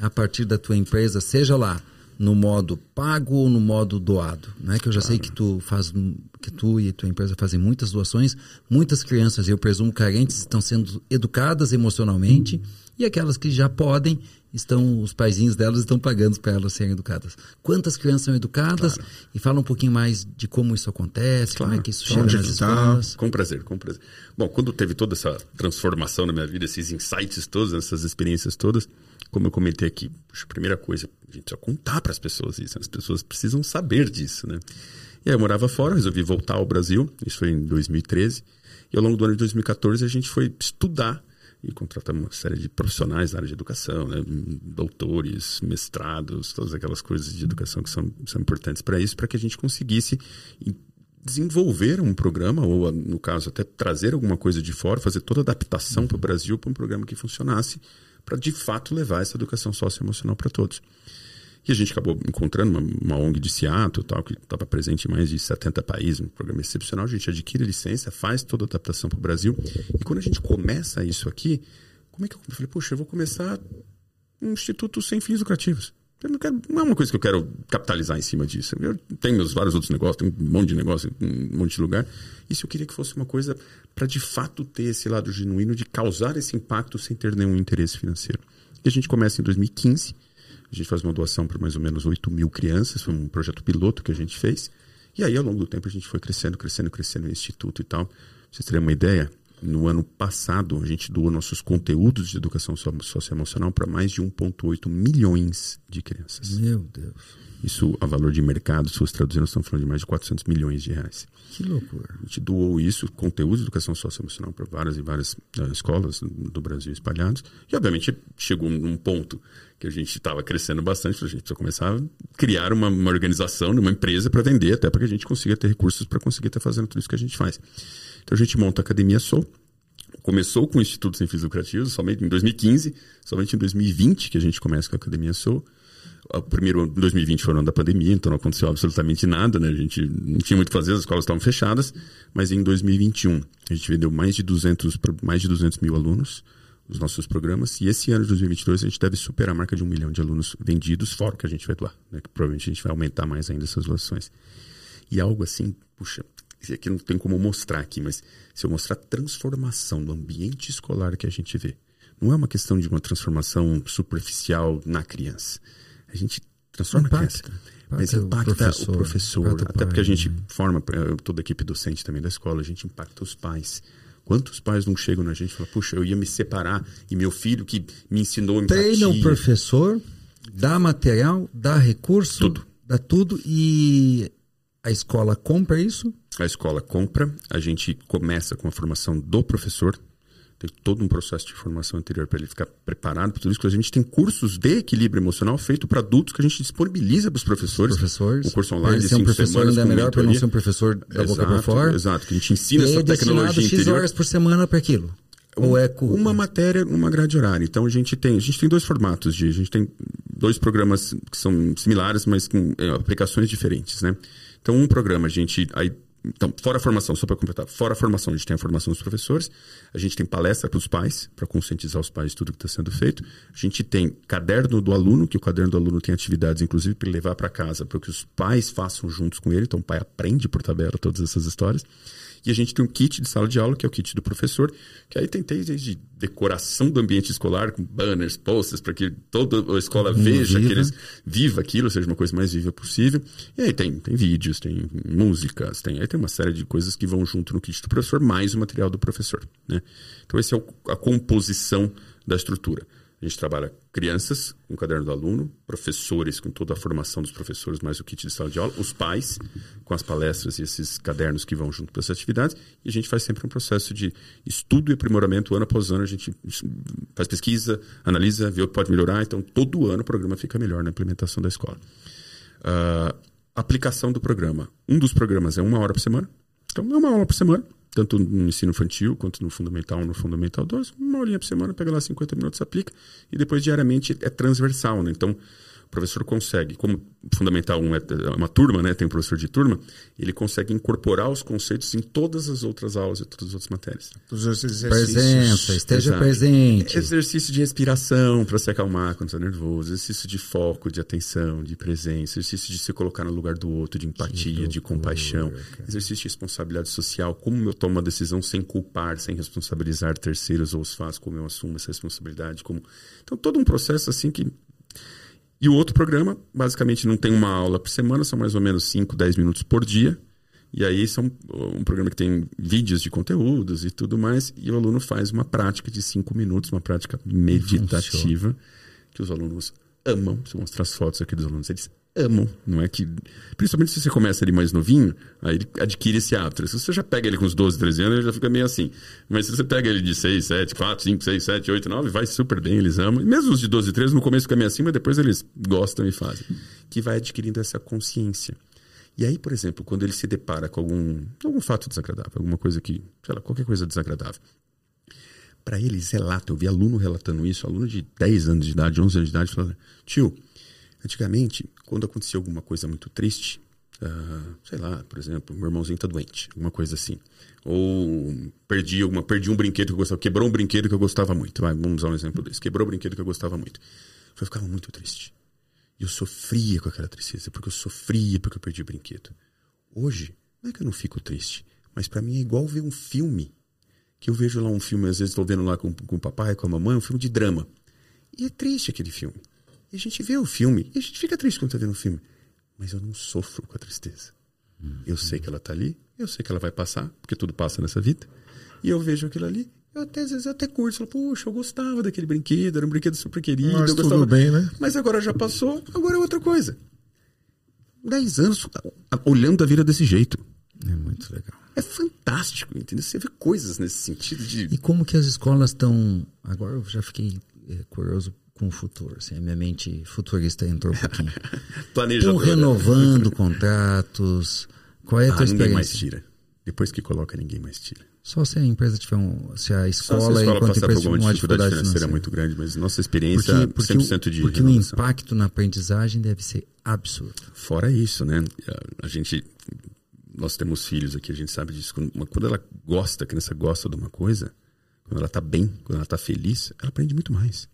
a partir da tua empresa, seja lá no modo pago ou no modo doado, né? Que eu já sei que tu faz, que tu e tua empresa fazem muitas doações. Muitas crianças, eu presumo carentes, estão sendo educadas emocionalmente e aquelas que já podem estão os paizinhos delas estão pagando para elas serem educadas. Quantas crianças são educadas? E fala um pouquinho mais de como isso acontece, como é que isso chega Onde nas tá? escolas. Com prazer, com prazer. Bom, quando teve toda essa transformação na minha vida, esses insights todos, essas experiências todas, como eu comentei aqui, a primeira coisa, a gente precisa contar para as pessoas isso, as pessoas precisam saber disso, né? E aí eu morava fora, resolvi voltar ao Brasil, isso foi em 2013, e ao longo do ano de 2014 a gente foi estudar e contratamos uma série de profissionais na área de educação, né? doutores, mestrados, todas aquelas coisas de educação que são, são importantes para isso, para que a gente conseguisse desenvolver um programa, ou no caso até trazer alguma coisa de fora, fazer toda a adaptação para o Brasil para um programa que funcionasse para de fato levar essa educação socioemocional para todos. E a gente acabou encontrando uma, uma ONG de Seattle, tal, que estava presente em mais de 70 países, um programa excepcional. A gente adquire licença, faz toda a adaptação para o Brasil. E quando a gente começa isso aqui, como é que eu, eu falei, poxa, eu vou começar um instituto sem fins lucrativos. Eu não, quero, não é uma coisa que eu quero capitalizar em cima disso. Eu tenho meus vários outros negócios, tenho um monte de negócio, um monte de lugar. Isso eu queria que fosse uma coisa para de fato ter esse lado genuíno de causar esse impacto sem ter nenhum interesse financeiro. E a gente começa em 2015 a gente faz uma doação para mais ou menos 8 mil crianças, foi um projeto piloto que a gente fez. E aí, ao longo do tempo, a gente foi crescendo, crescendo, crescendo no instituto e tal. Pra vocês terem uma ideia, no ano passado, a gente doou nossos conteúdos de educação socioemocional para mais de 1,8 milhões de crianças. Meu Deus. Isso, a valor de mercado, se fosse traduzir, nós estamos falando de mais de 400 milhões de reais. Que loucura. A gente doou isso, conteúdo de educação socioemocional, para várias e várias uh, escolas do Brasil espalhados. E, obviamente, chegou num ponto que a gente estava crescendo bastante, a gente precisa começar a criar uma, uma organização, uma empresa para vender, até para que a gente consiga ter recursos para conseguir estar fazendo tudo isso que a gente faz. Então, a gente monta a Academia Soul, começou com o Instituto Sem Fins Lucrativos, somente em 2015, somente em 2020 que a gente começa com a Academia Soul o primeiro ano, 2020 foi o ano da pandemia, então não aconteceu absolutamente nada, né? A gente não tinha muito o que fazer, as escolas estavam fechadas, mas em 2021 a gente vendeu mais de 200, mais de 200 mil alunos os nossos programas, e esse ano de 2022 a gente deve superar a marca de um milhão de alunos vendidos, fora que a gente vai doar, né? Que provavelmente a gente vai aumentar mais ainda essas doações. E algo assim, puxa, aqui não tem como mostrar aqui, mas se eu mostrar a transformação do ambiente escolar que a gente vê, não é uma questão de uma transformação superficial na criança a gente transforma impacta, a criança. Mas impacta o professor, o professor até pai, porque a gente né? forma toda a equipe docente também da escola, a gente impacta os pais. Quantos pais não chegam na gente e falam, puxa, eu ia me separar e meu filho que me ensinou empatia... Treina o professor, dá material, dá recurso, tudo. dá tudo e a escola compra isso? A escola compra, a gente começa com a formação do professor, tem todo um processo de formação anterior para ele ficar preparado para tudo isso. A gente tem cursos de equilíbrio emocional feito para adultos que a gente disponibiliza para os professores. professores. Um curso online de ser um professor ainda é melhor para não ser um professor da exato, boca para fora. Exato, que a gente ensina e essa é tecnologia X interior. horas por semana para aquilo. Ou é curto? Uma matéria, uma grade horária. Então a gente tem, a gente tem dois formatos de, a gente tem dois programas que são similares, mas com é, aplicações diferentes, né? Então um programa a gente aí então, fora a formação, só para completar, fora a formação, a gente tem a formação dos professores, a gente tem palestra para os pais, para conscientizar os pais de tudo que está sendo feito, a gente tem caderno do aluno, que o caderno do aluno tem atividades, inclusive, para levar para casa, para que os pais façam juntos com ele, então o pai aprende por tabela todas essas histórias. E a gente tem um kit de sala de aula, que é o kit do professor, que aí tem desde decoração do ambiente escolar, com banners, posters, para que toda a escola veja, viva. que eles viva aquilo, seja uma coisa mais viva possível. E aí tem, tem vídeos, tem músicas, tem, aí tem uma série de coisas que vão junto no kit do professor, mais o material do professor. Né? Então, essa é a composição da estrutura. A gente trabalha crianças com o caderno do aluno, professores com toda a formação dos professores, mais o kit de sala de aula, os pais com as palestras e esses cadernos que vão junto para essas atividades. E a gente faz sempre um processo de estudo e aprimoramento ano após ano. A gente faz pesquisa, analisa, vê o que pode melhorar. Então, todo ano o programa fica melhor na implementação da escola. Uh, aplicação do programa. Um dos programas é uma hora por semana. Então, é uma aula por semana tanto no ensino infantil quanto no fundamental 1 no fundamental 2, uma horinha por semana, pega lá 50 minutos, aplica, e depois diariamente é transversal, né? Então, professor consegue, como Fundamental 1 é, é uma turma, né, tem um professor de turma, ele consegue incorporar os conceitos em todas as outras aulas e todas as outras matérias. Os Presença, esteja Exato. presente. Exercício de respiração para se acalmar quando está nervoso, exercício de foco, de atenção, de presença, exercício de se colocar no lugar do outro, de empatia, de compaixão, cara. exercício de responsabilidade social, como eu tomo uma decisão sem culpar, sem responsabilizar terceiros ou os fatos, como eu assumo essa responsabilidade, como então todo um processo assim que e o outro programa, basicamente, não tem uma aula por semana, são mais ou menos 5, 10 minutos por dia. E aí são um programa que tem vídeos de conteúdos e tudo mais. E o aluno faz uma prática de 5 minutos, uma prática meditativa, que os alunos amam. Se eu mostrar as fotos aqui dos alunos, eles amam, não é que... Principalmente se você começa ali mais novinho, aí ele adquire esse hábito. Se você já pega ele com uns 12, 13 anos, ele já fica meio assim. Mas se você pega ele de 6, 7, 4, 5, 6, 7, 8, 9, vai super bem, eles amam. E mesmo os de 12, 13, no começo fica meio assim, mas depois eles gostam e fazem. Que vai adquirindo essa consciência. E aí, por exemplo, quando ele se depara com algum, algum fato desagradável, alguma coisa que, sei lá, qualquer coisa desagradável, para eles relata, eu vi aluno relatando isso, aluno de 10 anos de idade, 11 anos de idade, falando, tio, antigamente, quando acontecia alguma coisa muito triste, uh, sei lá, por exemplo, meu irmãozinho tá doente, alguma coisa assim, ou perdi, alguma, perdi um brinquedo que eu gostava, quebrou um brinquedo que eu gostava muito, Vai, vamos usar um exemplo desse, quebrou um brinquedo que eu gostava muito, eu ficava muito triste. E eu sofria com aquela tristeza, porque eu sofria porque eu perdi o brinquedo. Hoje, não é que eu não fico triste, mas para mim é igual ver um filme que eu vejo lá um filme, às vezes estou vendo lá com, com o papai, com a mamãe, um filme de drama. E é triste aquele filme. E a gente vê o filme, e a gente fica triste quando está vendo o filme. Mas eu não sofro com a tristeza. Uhum. Eu sei que ela está ali, eu sei que ela vai passar, porque tudo passa nessa vida. E eu vejo aquilo ali, eu até, às vezes eu até curto, falo, poxa, eu gostava daquele brinquedo, era um brinquedo super querido. Mas eu gostava... tudo bem, né? Mas agora já passou, agora é outra coisa. Dez anos olhando a vida desse jeito. É muito legal. É fantástico, entendeu? Você vê coisas nesse sentido de. E como que as escolas estão. Agora eu já fiquei é, curioso com o futuro. Assim, a minha mente futurista entrou um pouquinho. Estão renovando contratos. Qual é a ah, tua ninguém mais tira. Depois que coloca, ninguém mais tira. Só se a empresa tiver um. Se a escola, se a escola enquanto por uma dificuldade financeira, financeira muito grande, mas nossa experiência porque, porque 100% de. Porque renovação. o impacto na aprendizagem deve ser absurdo. Fora isso, né? A gente nós temos filhos aqui, a gente sabe disso. Quando, quando ela gosta, a criança gosta de uma coisa, quando ela está bem, quando ela está feliz, ela aprende muito mais.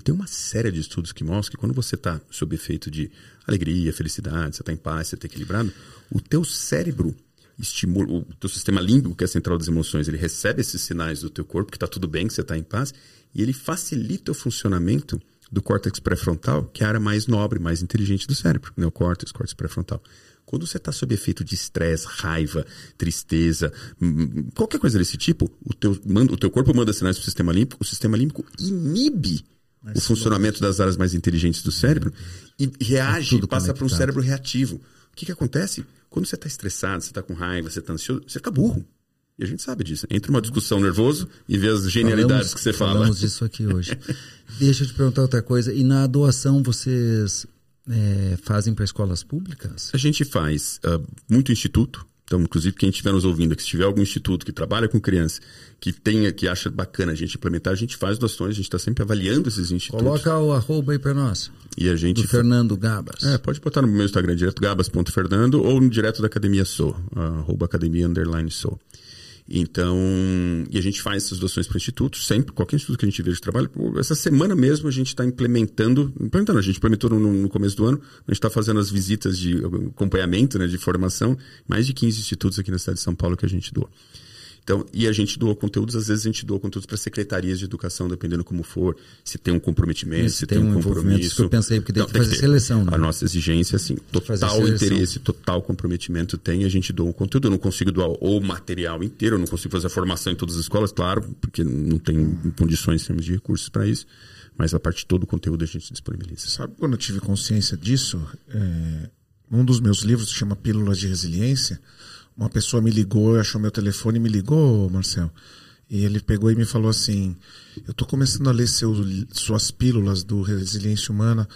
E tem uma série de estudos que mostram que quando você está sob efeito de alegria, felicidade, você está em paz, você está equilibrado, o teu cérebro estimula, o teu sistema límbico, que é a central das emoções, ele recebe esses sinais do teu corpo que está tudo bem, que você está em paz, e ele facilita o funcionamento do córtex pré-frontal, que é a área mais nobre, mais inteligente do cérebro, neocórtex, córtex pré-frontal. Quando você está sob efeito de estresse, raiva, tristeza, qualquer coisa desse tipo, o teu, o teu corpo manda sinais para o sistema límbico, o sistema límbico inibe Mas o funcionamento das áreas mais inteligentes do cérebro e reage, é passa para um cérebro reativo. O que, que acontece? Quando você está estressado, você está com raiva, você está ansioso, você fica burro. E a gente sabe disso. Entra uma discussão nervoso e vê as genialidades falamos, que você fala. Falamos disso aqui hoje. Deixa eu te perguntar outra coisa. E na doação vocês é, fazem para escolas públicas? A gente faz uh, muito instituto. Então, inclusive, quem estiver nos ouvindo, que se tiver algum instituto que trabalha com criança, que tenha, que acha bacana a gente implementar, a gente faz doações, a gente está sempre avaliando esses institutos. Coloca o arroba aí para nós. E a gente. Do Fernando Gabas. É, pode botar no meu Instagram direto, gabas.fernando, ou no direto da Academia Sou, arroba academia underline sou. Então, e a gente faz essas doações para institutos, sempre, qualquer instituto que a gente veja de trabalho. Essa semana mesmo a gente está implementando, implementando, a gente implementou no, no, começo do ano, a gente está fazendo as visitas de acompanhamento, né, de formação, mais de 15 institutos aqui na cidade de São Paulo que a gente doa. Então, e a gente doa conteúdos, às vezes a gente doa conteúdos para secretarias de educação, dependendo como for, se tem um comprometimento, se tem, tem um, um compromisso. Isso que eu pensei, porque tem, que fazer seleção. Né? A nossa exigência, assim, total interesse, total comprometimento tem, a gente doa um conteúdo. Eu não consigo doar o material inteiro, eu não consigo fazer a formação em todas as escolas, claro, porque não tem condições em termos de recursos para isso. Mas a parte de todo o conteúdo a gente disponibiliza. Sabe quando eu tive consciência disso? É, um dos meus livros se chama Pílulas de Resiliência uma pessoa me ligou, achou meu telefone e me ligou, Marcel. E ele pegou e me falou assim: Eu estou começando a ler seu, suas pílulas do Resiliência Humana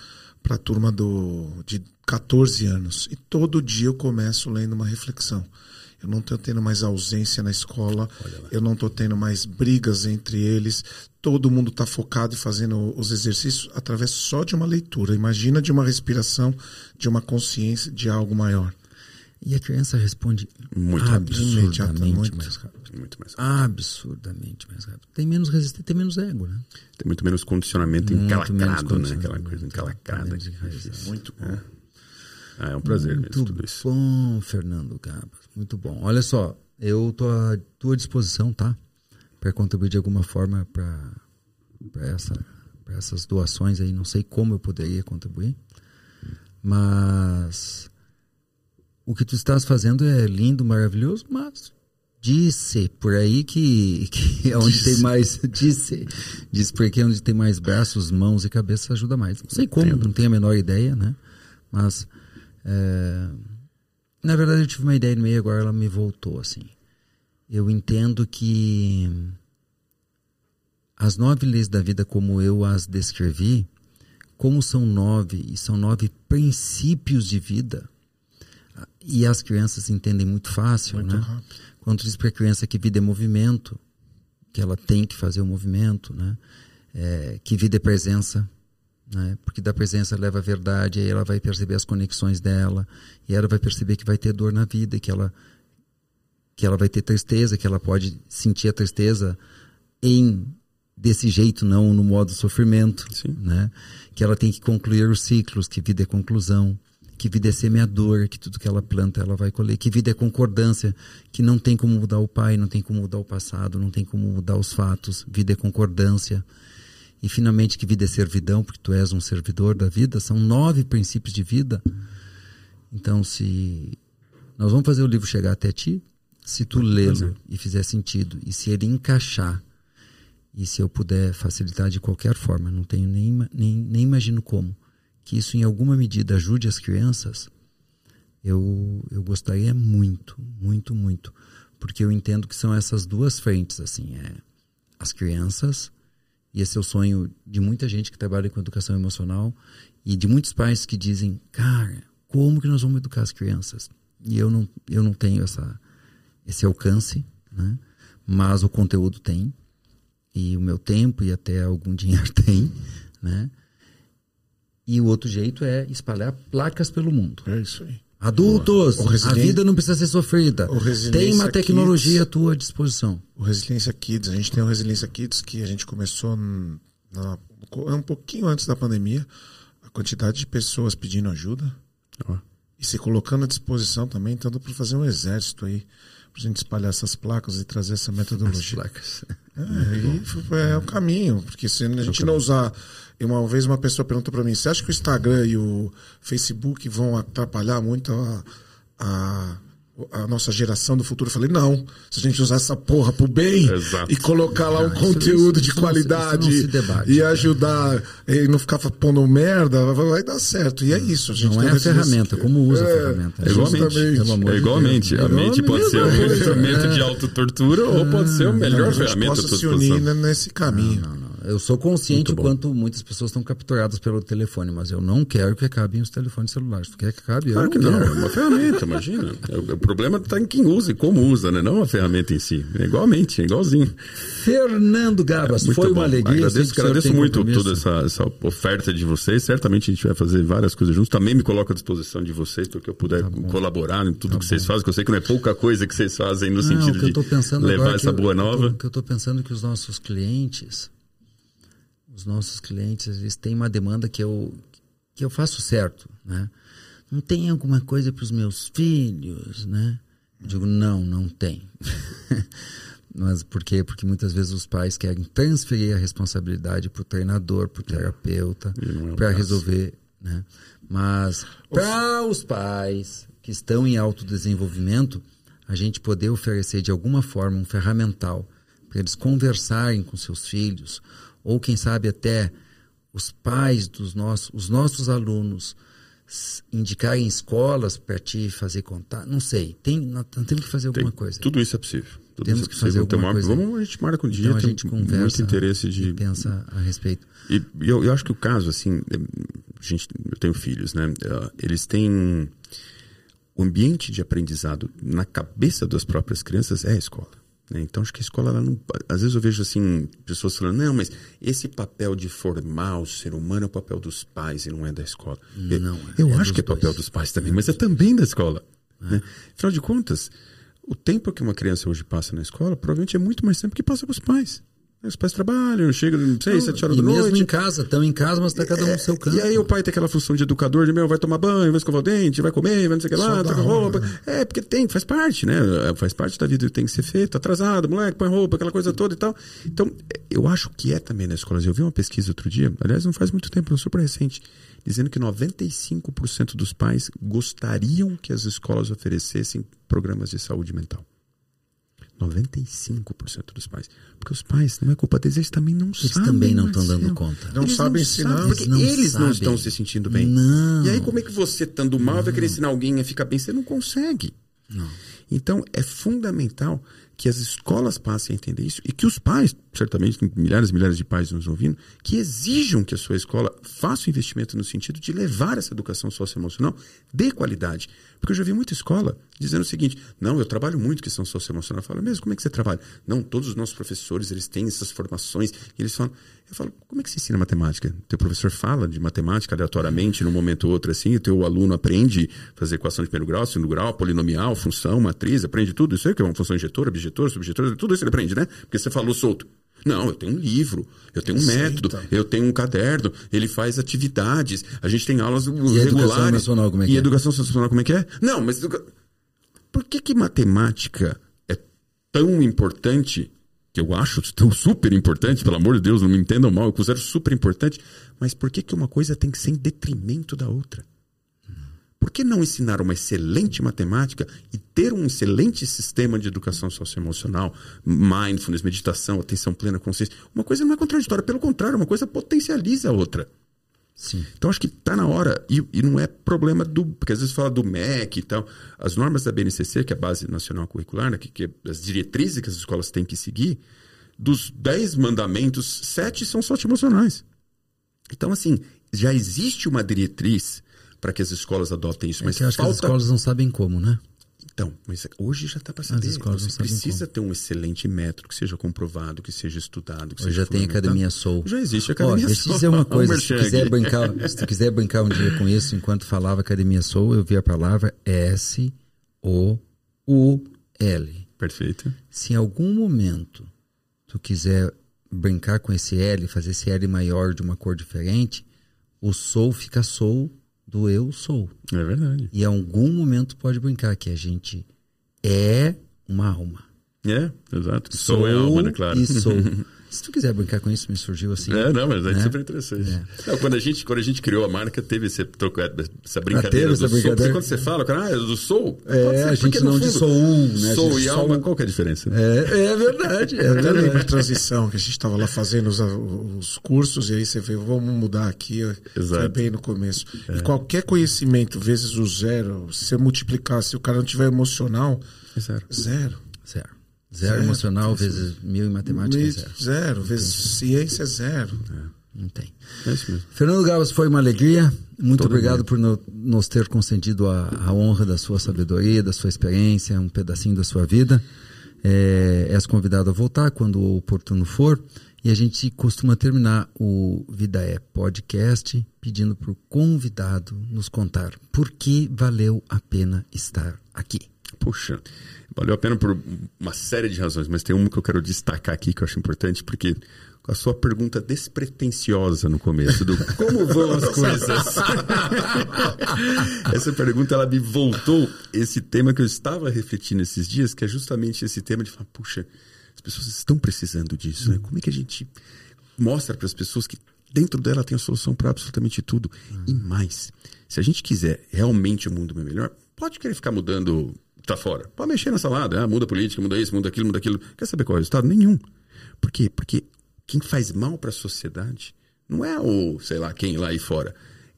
para a turma do, de 14 anos. E todo dia eu começo lendo uma reflexão. Eu não estou tendo mais ausência na escola, eu não estou tendo mais brigas entre eles. Todo mundo está focado e fazendo os exercícios através só de uma leitura. Imagina de uma respiração, de uma consciência, de algo maior. E a criança responde muito absurdamente muito, mais rápido. Muito mais rápido. Absurdamente mais rápido. Tem menos resistência, tem menos ego, né? Tem muito menos condicionamento muito encalacrado, né? Aquela coisa encalacrada. Muito bom. É. é um prazer muito mesmo tudo isso. bom, Fernando Gabas. Muito bom. Olha só, eu tô à tua disposição, tá? Para contribuir de alguma forma para essa, essas doações aí. Não sei como eu poderia contribuir, mas o que tu estás fazendo é lindo, maravilhoso, mas disse por aí que, que é onde disse. tem mais disse disse porque é onde tem mais braços, mãos e cabeça ajuda mais. Não sei como, não tenho a menor ideia, né? Mas é, na verdade eu tive uma ideia no meio agora ela me voltou assim. Eu entendo que as nove leis da vida como eu as descrevi, como são nove e são nove princípios de vida e as crianças entendem muito fácil, muito né? Rápido. Quando diz para a criança que vida é movimento, que ela tem que fazer o movimento, né? É, que vida é presença, né? Porque da presença leva a verdade, aí ela vai perceber as conexões dela, e ela vai perceber que vai ter dor na vida, que ela que ela vai ter tristeza, que ela pode sentir a tristeza em desse jeito, não no modo sofrimento, Sim. né? Que ela tem que concluir os ciclos, que vida é conclusão, que vida é semeador, que tudo que ela planta ela vai colher, que vida é concordância, que não tem como mudar o pai, não tem como mudar o passado, não tem como mudar os fatos, vida é concordância. E finalmente que vida é servidão, porque tu és um servidor da vida, são nove princípios de vida. Então, se nós vamos fazer o livro chegar até ti, se tu lê-lo e fizer sentido, e se ele encaixar, e se eu puder facilitar de qualquer forma, não tenho nem, nem, nem imagino como, que isso em alguma medida ajude as crianças, eu, eu gostaria muito, muito, muito. Porque eu entendo que são essas duas frentes, assim, é as crianças, e esse é o sonho de muita gente que trabalha com educação emocional, e de muitos pais que dizem, cara, como que nós vamos educar as crianças? E eu não, eu não tenho essa, esse alcance, né? mas o conteúdo tem, e o meu tempo e até algum dinheiro tem, né? E o outro jeito é espalhar placas pelo mundo. É isso aí. Adultos, Resilien- a vida não precisa ser sofrida. Tem uma tecnologia Kids- à tua disposição. O Resiliência Kids, a gente tem o Resiliência Kids que a gente começou na- um pouquinho antes da pandemia. A quantidade de pessoas pedindo ajuda Ó. e se colocando à disposição também, tanto para fazer um exército aí, para gente espalhar essas placas e trazer essa As metodologia. placas. É, e foi- é o caminho, porque se a gente não usar. E Uma vez uma pessoa perguntou para mim: você acha que o Instagram e o Facebook vão atrapalhar muito a, a, a nossa geração do futuro? Eu falei: não. Se a gente usar essa porra pro bem Exato. e colocar lá um isso- conteúdo isso de não qualidade isso não se debate, e né? ajudar e não ficar pondo merda, vai, vai dar certo. E é isso. A gente Não é a ferramenta, como usa a É, ferramenta. É igualmente. É igualmente. Deus. A mente pode ser um instrumento de autotortura ou pode ser a melhor a gente ferramenta à possa tua se unir nesse caminho. Não, não. Eu sou consciente o bom. quanto muitas pessoas estão capturadas pelo telefone, mas eu não quero que acabem os telefones celulares. Tu quer que acabe? Eu Claro que não, é quero. uma ferramenta, imagina. O, o problema está em quem usa e como usa, né? Não a ferramenta em si. É igualmente, é igualzinho. Fernando Gabas, Muito foi bom. uma alegria. Eu Agradeço, agradeço muito toda essa, essa oferta de vocês. Certamente a gente vai fazer várias coisas juntos. Também me coloco à disposição de vocês para que eu puder colaborar em tudo que vocês fazem, que eu sei que não é pouca coisa que vocês fazem no Tá Não, sentido eu de levar essa eu- boa eu nova. O que eu estou pensando é que os nossos clientes, os nossos clientes, eles têm uma demanda que eu, que eu faço certo, né? Não tem alguma coisa para os meus filhos, né? Eu digo, não, não tem. Mas por quê? Porque muitas vezes os pais querem transferir a responsabilidade para o treinador, para o terapeuta, é para resolver, né? Mas para os pais que estão em autodesenvolvimento, a gente poder oferecer de alguma forma um ferramental para eles conversarem com seus filhos, ou quem sabe até os pais dos nossos, os nossos alunos indicarem escolas para ti fazer contato, não sei, tem, nós temos que fazer alguma Tem- coisa. Tudo isso é possível. Tudo Temos isso é que fazer possível. Alguma uma- coisa. Vamos, a gente marca um dia, Então a gente muito conversa interesse e de pensa a respeito. E eu, eu acho que o caso, assim, é, gente, eu tenho filhos, né? É, Eles têm o ambiente de aprendizado na cabeça das próprias crianças é a escola. Né? Então acho que a escola, ela não, às vezes eu vejo assim pessoas falando, não, mas esse papel de formar o ser humano é o papel dos pais e não é da escola. Eu- Não, eu é acho dos que é papel dois. dos pais também, mas é também da escola. Né? Afinal de contas, o tempo que uma criança hoje passa na escola provavelmente é muito mais tempo que passa com os pais. Os pais trabalham, chegam, não sei, sete horas da mesmo noite. em casa, estão em casa, mas está cada um no seu canto. E aí o pai tem aquela função de educador, de meu, vai tomar banho, vai escovar o dente, vai comer, vai não sei o que lá, troca roupa. né? É, porque tem, faz parte, né? Faz parte da vida que tem que ser feita, atrasado, moleque, põe roupa, aquela coisa toda e tal. Então, eu acho que é também na escola. Eu vi uma pesquisa outro dia, aliás, não faz muito tempo, não super recente, dizendo que 95% dos pais gostariam que as escolas oferecessem programas de saúde mental. 95% dos pais. Porque os pais, não é culpa deles, eles também não Eles sabem. também não estão dando conta. Não Eles sabem ensinar. sabem, porque Eles não eles não estão se sentindo bem. Não. E aí, como é que você, estando mal, vai querer ensinar alguém a ficar bem? Você não consegue. Não. Então, é fundamental que as escolas passem a entender isso e que os pais, certamente tem milhares e milhares de pais nos ouvindo, que exijam que a sua escola faça o um investimento no sentido de levar essa educação socioemocional de qualidade. Porque eu já vi muita escola dizendo o seguinte: não, eu trabalho muito questão socioemocional. Eu falo, mesmo como é que você trabalha? Não, todos os nossos professores eles têm essas formações. E eles falam, eu falo, como é que você ensina matemática? Teu professor fala de matemática aleatoriamente, num momento ou outro assim, o teu aluno aprende fazer equação de primeiro grau, segundo grau, polinomial, função, matriz, aprende tudo isso aí, que é uma função injetora, objetora, subjetora, tudo isso ele aprende, né? Porque você falou solto. Não, eu tenho um livro, eu tenho um Aceita. método, eu tenho um caderno, ele faz atividades, a gente tem aulas e regulares. Educação nacional, como é que e é? educação nacional, como é que é? Não, mas por que que matemática é tão importante, que eu acho tão super importante, pelo amor de Deus, não me entendam mal, eu considero super importante, mas por que que uma coisa tem que ser em detrimento da outra? Por que não ensinar uma excelente matemática e ter um excelente sistema de educação socioemocional, mindfulness, meditação, atenção plena, consciência? Uma coisa não é contraditória, pelo contrário, uma coisa potencializa a outra. Sim. Então acho que está na hora, e, e, não é problema do. Porque às vezes fala do MEC e tal. As normas da BNCC, que é a Base Nacional Curricular, né, que, que é as diretrizes que as escolas têm que seguir, dos dez mandamentos, sete são socioemocionais. Então, assim, já existe uma diretriz para que as escolas adotem isso. É mas que eu acho falta... que as escolas não sabem como, né? Então, mas hoje já está para saber. As escolas Você precisa ter um excelente método que seja comprovado, que seja estudado. Que hoje seja já tem academia Soul. Já existe academia deixa Soul. eu dizer uma coisa. Se quiser brincar, se tu quiser brincar um dia com isso, enquanto falava academia Soul, eu vi a palavra S-O-U-L. Perfeito. Se em algum momento tu quiser brincar com esse L, fazer esse L maior de uma cor diferente, o Soul fica Soul do eu sou. É verdade. E em algum momento pode brincar que a gente é uma alma. É, exato. Sou, sou é alma, né? Claro. E sou. Se tu quiser brincar com isso, me surgiu assim. É, não, mas é né? super interessante. É. Não, quando, a gente, quando a gente criou a marca, teve esse, essa brincadeira essa do brincadeira. Soul. Quando você fala, cara, ah, é do Soul. É, a gente não de Soul, né? Soul e alma, qual que é a diferença? É, é verdade. É Até lembro de transição, que a gente estava lá fazendo os, os, cursos, e aí você vê, vamos mudar aqui. Exato. Foi bem no começo. É. E qualquer conhecimento vezes o zero, se você multiplicar, se o cara não tiver emocional, zero. Zero. Zero. Zero, zero emocional vezes mil em matemática mil, é zero. Zero, vezes ciência é zero. É. Não tem. É isso mesmo. Fernando Gavas, foi uma alegria. Muito Todo obrigado bem. por no, nos ter concedido a, a, honra da sua sabedoria, da sua experiência, um pedacinho da sua vida. É, és convidado a voltar quando o oportuno for. E a gente costuma terminar o Vida é Podcast pedindo para o convidado nos contar por que valeu a pena estar aqui. Puxa, valeu a pena por uma série de razões, mas tem uma que eu quero destacar aqui que eu acho importante, porque a sua pergunta despretensiosa no começo do como vão as coisas. Essa pergunta ela me voltou esse tema que eu estava refletindo esses dias, que é justamente esse tema de falar, puxa, as pessoas estão precisando disso, né? Como é que a gente mostra para as pessoas que dentro dela tem a solução para absolutamente tudo e mais. Se a gente quiser realmente o mundo melhor, pode querer ficar mudando tá fora. Pode mexer na salada, ah, muda a política, muda isso, muda aquilo, muda aquilo. Quer saber qual é o resultado? Nenhum. Por quê? Porque quem faz mal para a sociedade não é o, sei lá, quem lá e fora.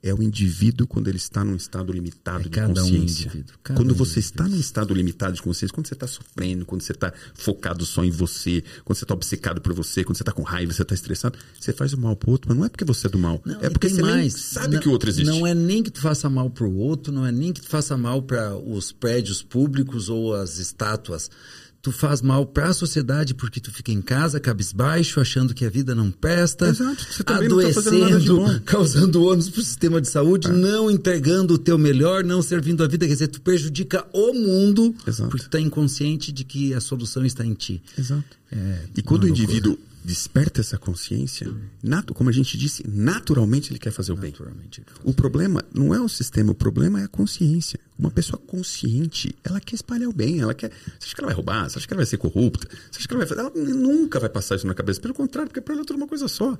É o indivíduo quando ele está num estado limitado é de consciência. Um quando um você indivíduo. está num estado limitado de consciência, quando você está sofrendo, quando você está focado só em você, quando você está obcecado por você, quando você está com raiva, você está estressado, você faz o mal pro outro, mas não é porque você é do mal. Não, é porque você mais. sabe não, que o outro existe. Não é nem que tu faça mal pro outro, não é nem que tu faça mal para os prédios públicos ou as estátuas tu faz mal para a sociedade porque tu fica em casa cabisbaixo, achando que a vida não presta, Exato. Você adoecendo, não tá causando ônus para o sistema de saúde, é. não entregando o teu melhor, não servindo a vida, quer dizer, tu prejudica o mundo Exato. porque tu está inconsciente de que a solução está em ti. Exato. É, e quando o indivíduo desperta essa consciência, nato, como a gente disse, naturalmente ele quer fazer o bem. O problema não é o sistema, o problema é a consciência. Uma pessoa consciente, ela quer espalhar o bem, ela quer. Você acha que ela vai roubar? Você acha que ela vai ser corrupta? Você acha que ela vai fazer? Ela nunca vai passar isso na cabeça. Pelo contrário, porque para ela é tudo uma coisa só.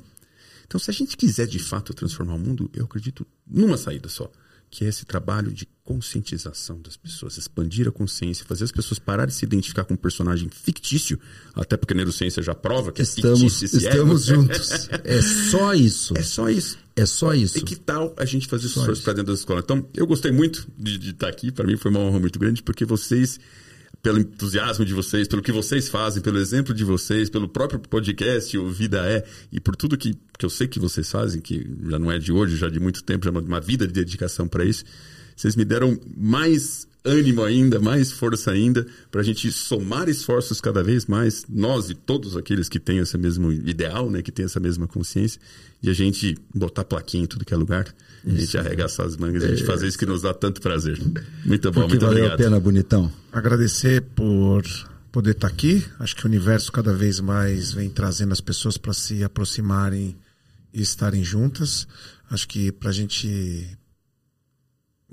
Então, se a gente quiser de fato transformar o mundo, eu acredito numa saída só que é esse trabalho de conscientização das pessoas, expandir a consciência, fazer as pessoas pararem de se identificar com um personagem fictício, até porque a neurociência já prova que estamos, é fictício Estamos ego. juntos. É só isso. É só isso. É só isso. E que tal a gente fazer isso para dentro da escola? Então, eu gostei muito de, de estar aqui, para mim foi uma honra muito grande, porque vocês pelo entusiasmo de vocês, pelo que vocês fazem, pelo exemplo de vocês, pelo próprio podcast, o Vida É, e por tudo que, que eu sei que vocês fazem, que já não é de hoje, já de muito tempo, já é uma vida de dedicação para isso. Vocês me deram mais ânimo ainda, mais força ainda, para a gente somar esforços cada vez mais, nós e todos aqueles que têm esse mesmo ideal, né, que têm essa mesma consciência, e a gente botar plaquinha em tudo que é lugar. A gente arregaçar as mangas, é, a gente fazer isso que nos dá tanto prazer. Muito bom, Porque muito valeu obrigado. a pena, bonitão. Agradecer por poder estar aqui. Acho que o universo cada vez mais vem trazendo as pessoas para se aproximarem e estarem juntas. Acho que para a gente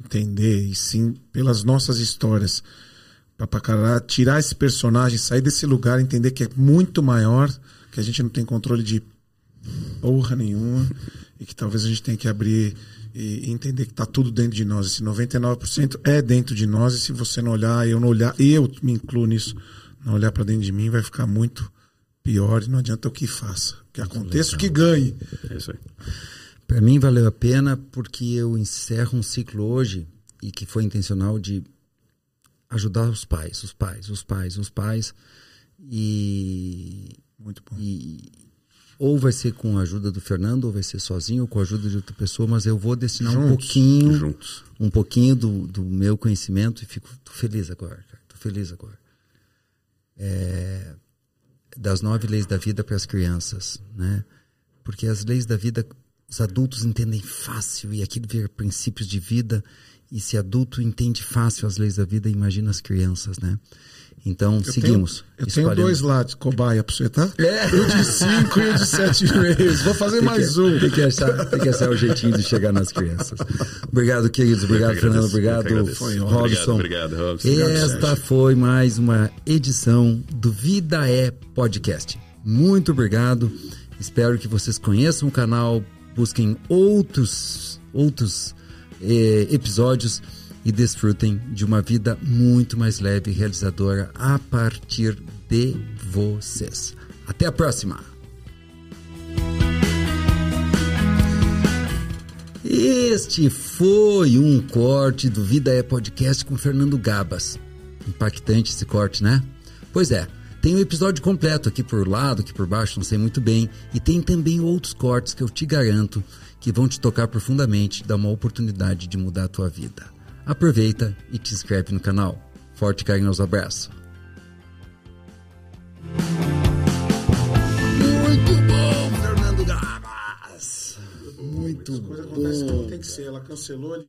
entender e sim pelas nossas histórias para tirar esse personagem, sair desse lugar, entender que é muito maior, que a gente não tem controle de porra nenhuma e que talvez a gente tenha que abrir e entender que está tudo dentro de nós. Esse 99% é dentro de nós e se você não olhar, eu não olhar, e eu me incluo nisso, não olhar para dentro de mim, vai ficar muito pior e não adianta o que faça. Que aconteça o que ganhe. É isso aí. Para mim valeu a pena porque eu encerro um ciclo hoje e que foi intencional de ajudar os pais, os pais, os pais, os pais e muito bom. E, ou vai ser com a ajuda do Fernando, ou vai ser sozinho, ou com a ajuda de outra pessoa, mas eu vou destinar juntos, um pouquinho, juntos. um pouquinho do, do meu conhecimento e fico feliz agora, cara, tô feliz agora. É, das nove leis da vida para as crianças, né? Porque as leis da vida os adultos entendem fácil e aquilo vira princípios de vida. E se adulto entende fácil as leis da vida, imagina as crianças, né? Então, eu seguimos. Tenho, eu tenho dois lá de cobaia para você, tá? É. O de cinco e o de sete meses. Vou fazer tem mais que, um. Tem que, achar, tem que achar o jeitinho de chegar nas crianças. Obrigado, queridos. Obrigado, Fernando. Obrigado, Robson. Obrigado, obrigado, Robson. Esta foi mais uma edição do Vida é Podcast. Muito obrigado. Espero que vocês conheçam o canal, busquem outros, outros eh, episódios e desfrutem de uma vida muito mais leve e realizadora a partir de vocês. Até a próxima! Este foi um corte do Vida é Podcast com Fernando Gabas. Impactante esse corte, né? Pois é, tem o um episódio completo aqui por lado, aqui por baixo, não sei muito bem, e tem também outros cortes que eu te garanto que vão te tocar profundamente, dar uma oportunidade de mudar a tua vida. Aproveita e te inscreve no canal. Forte e carinhoso abraço. Muito bom, Fernando Gabas. Muito bom. As coisas acontecem como tem que ser. Ela cancelou.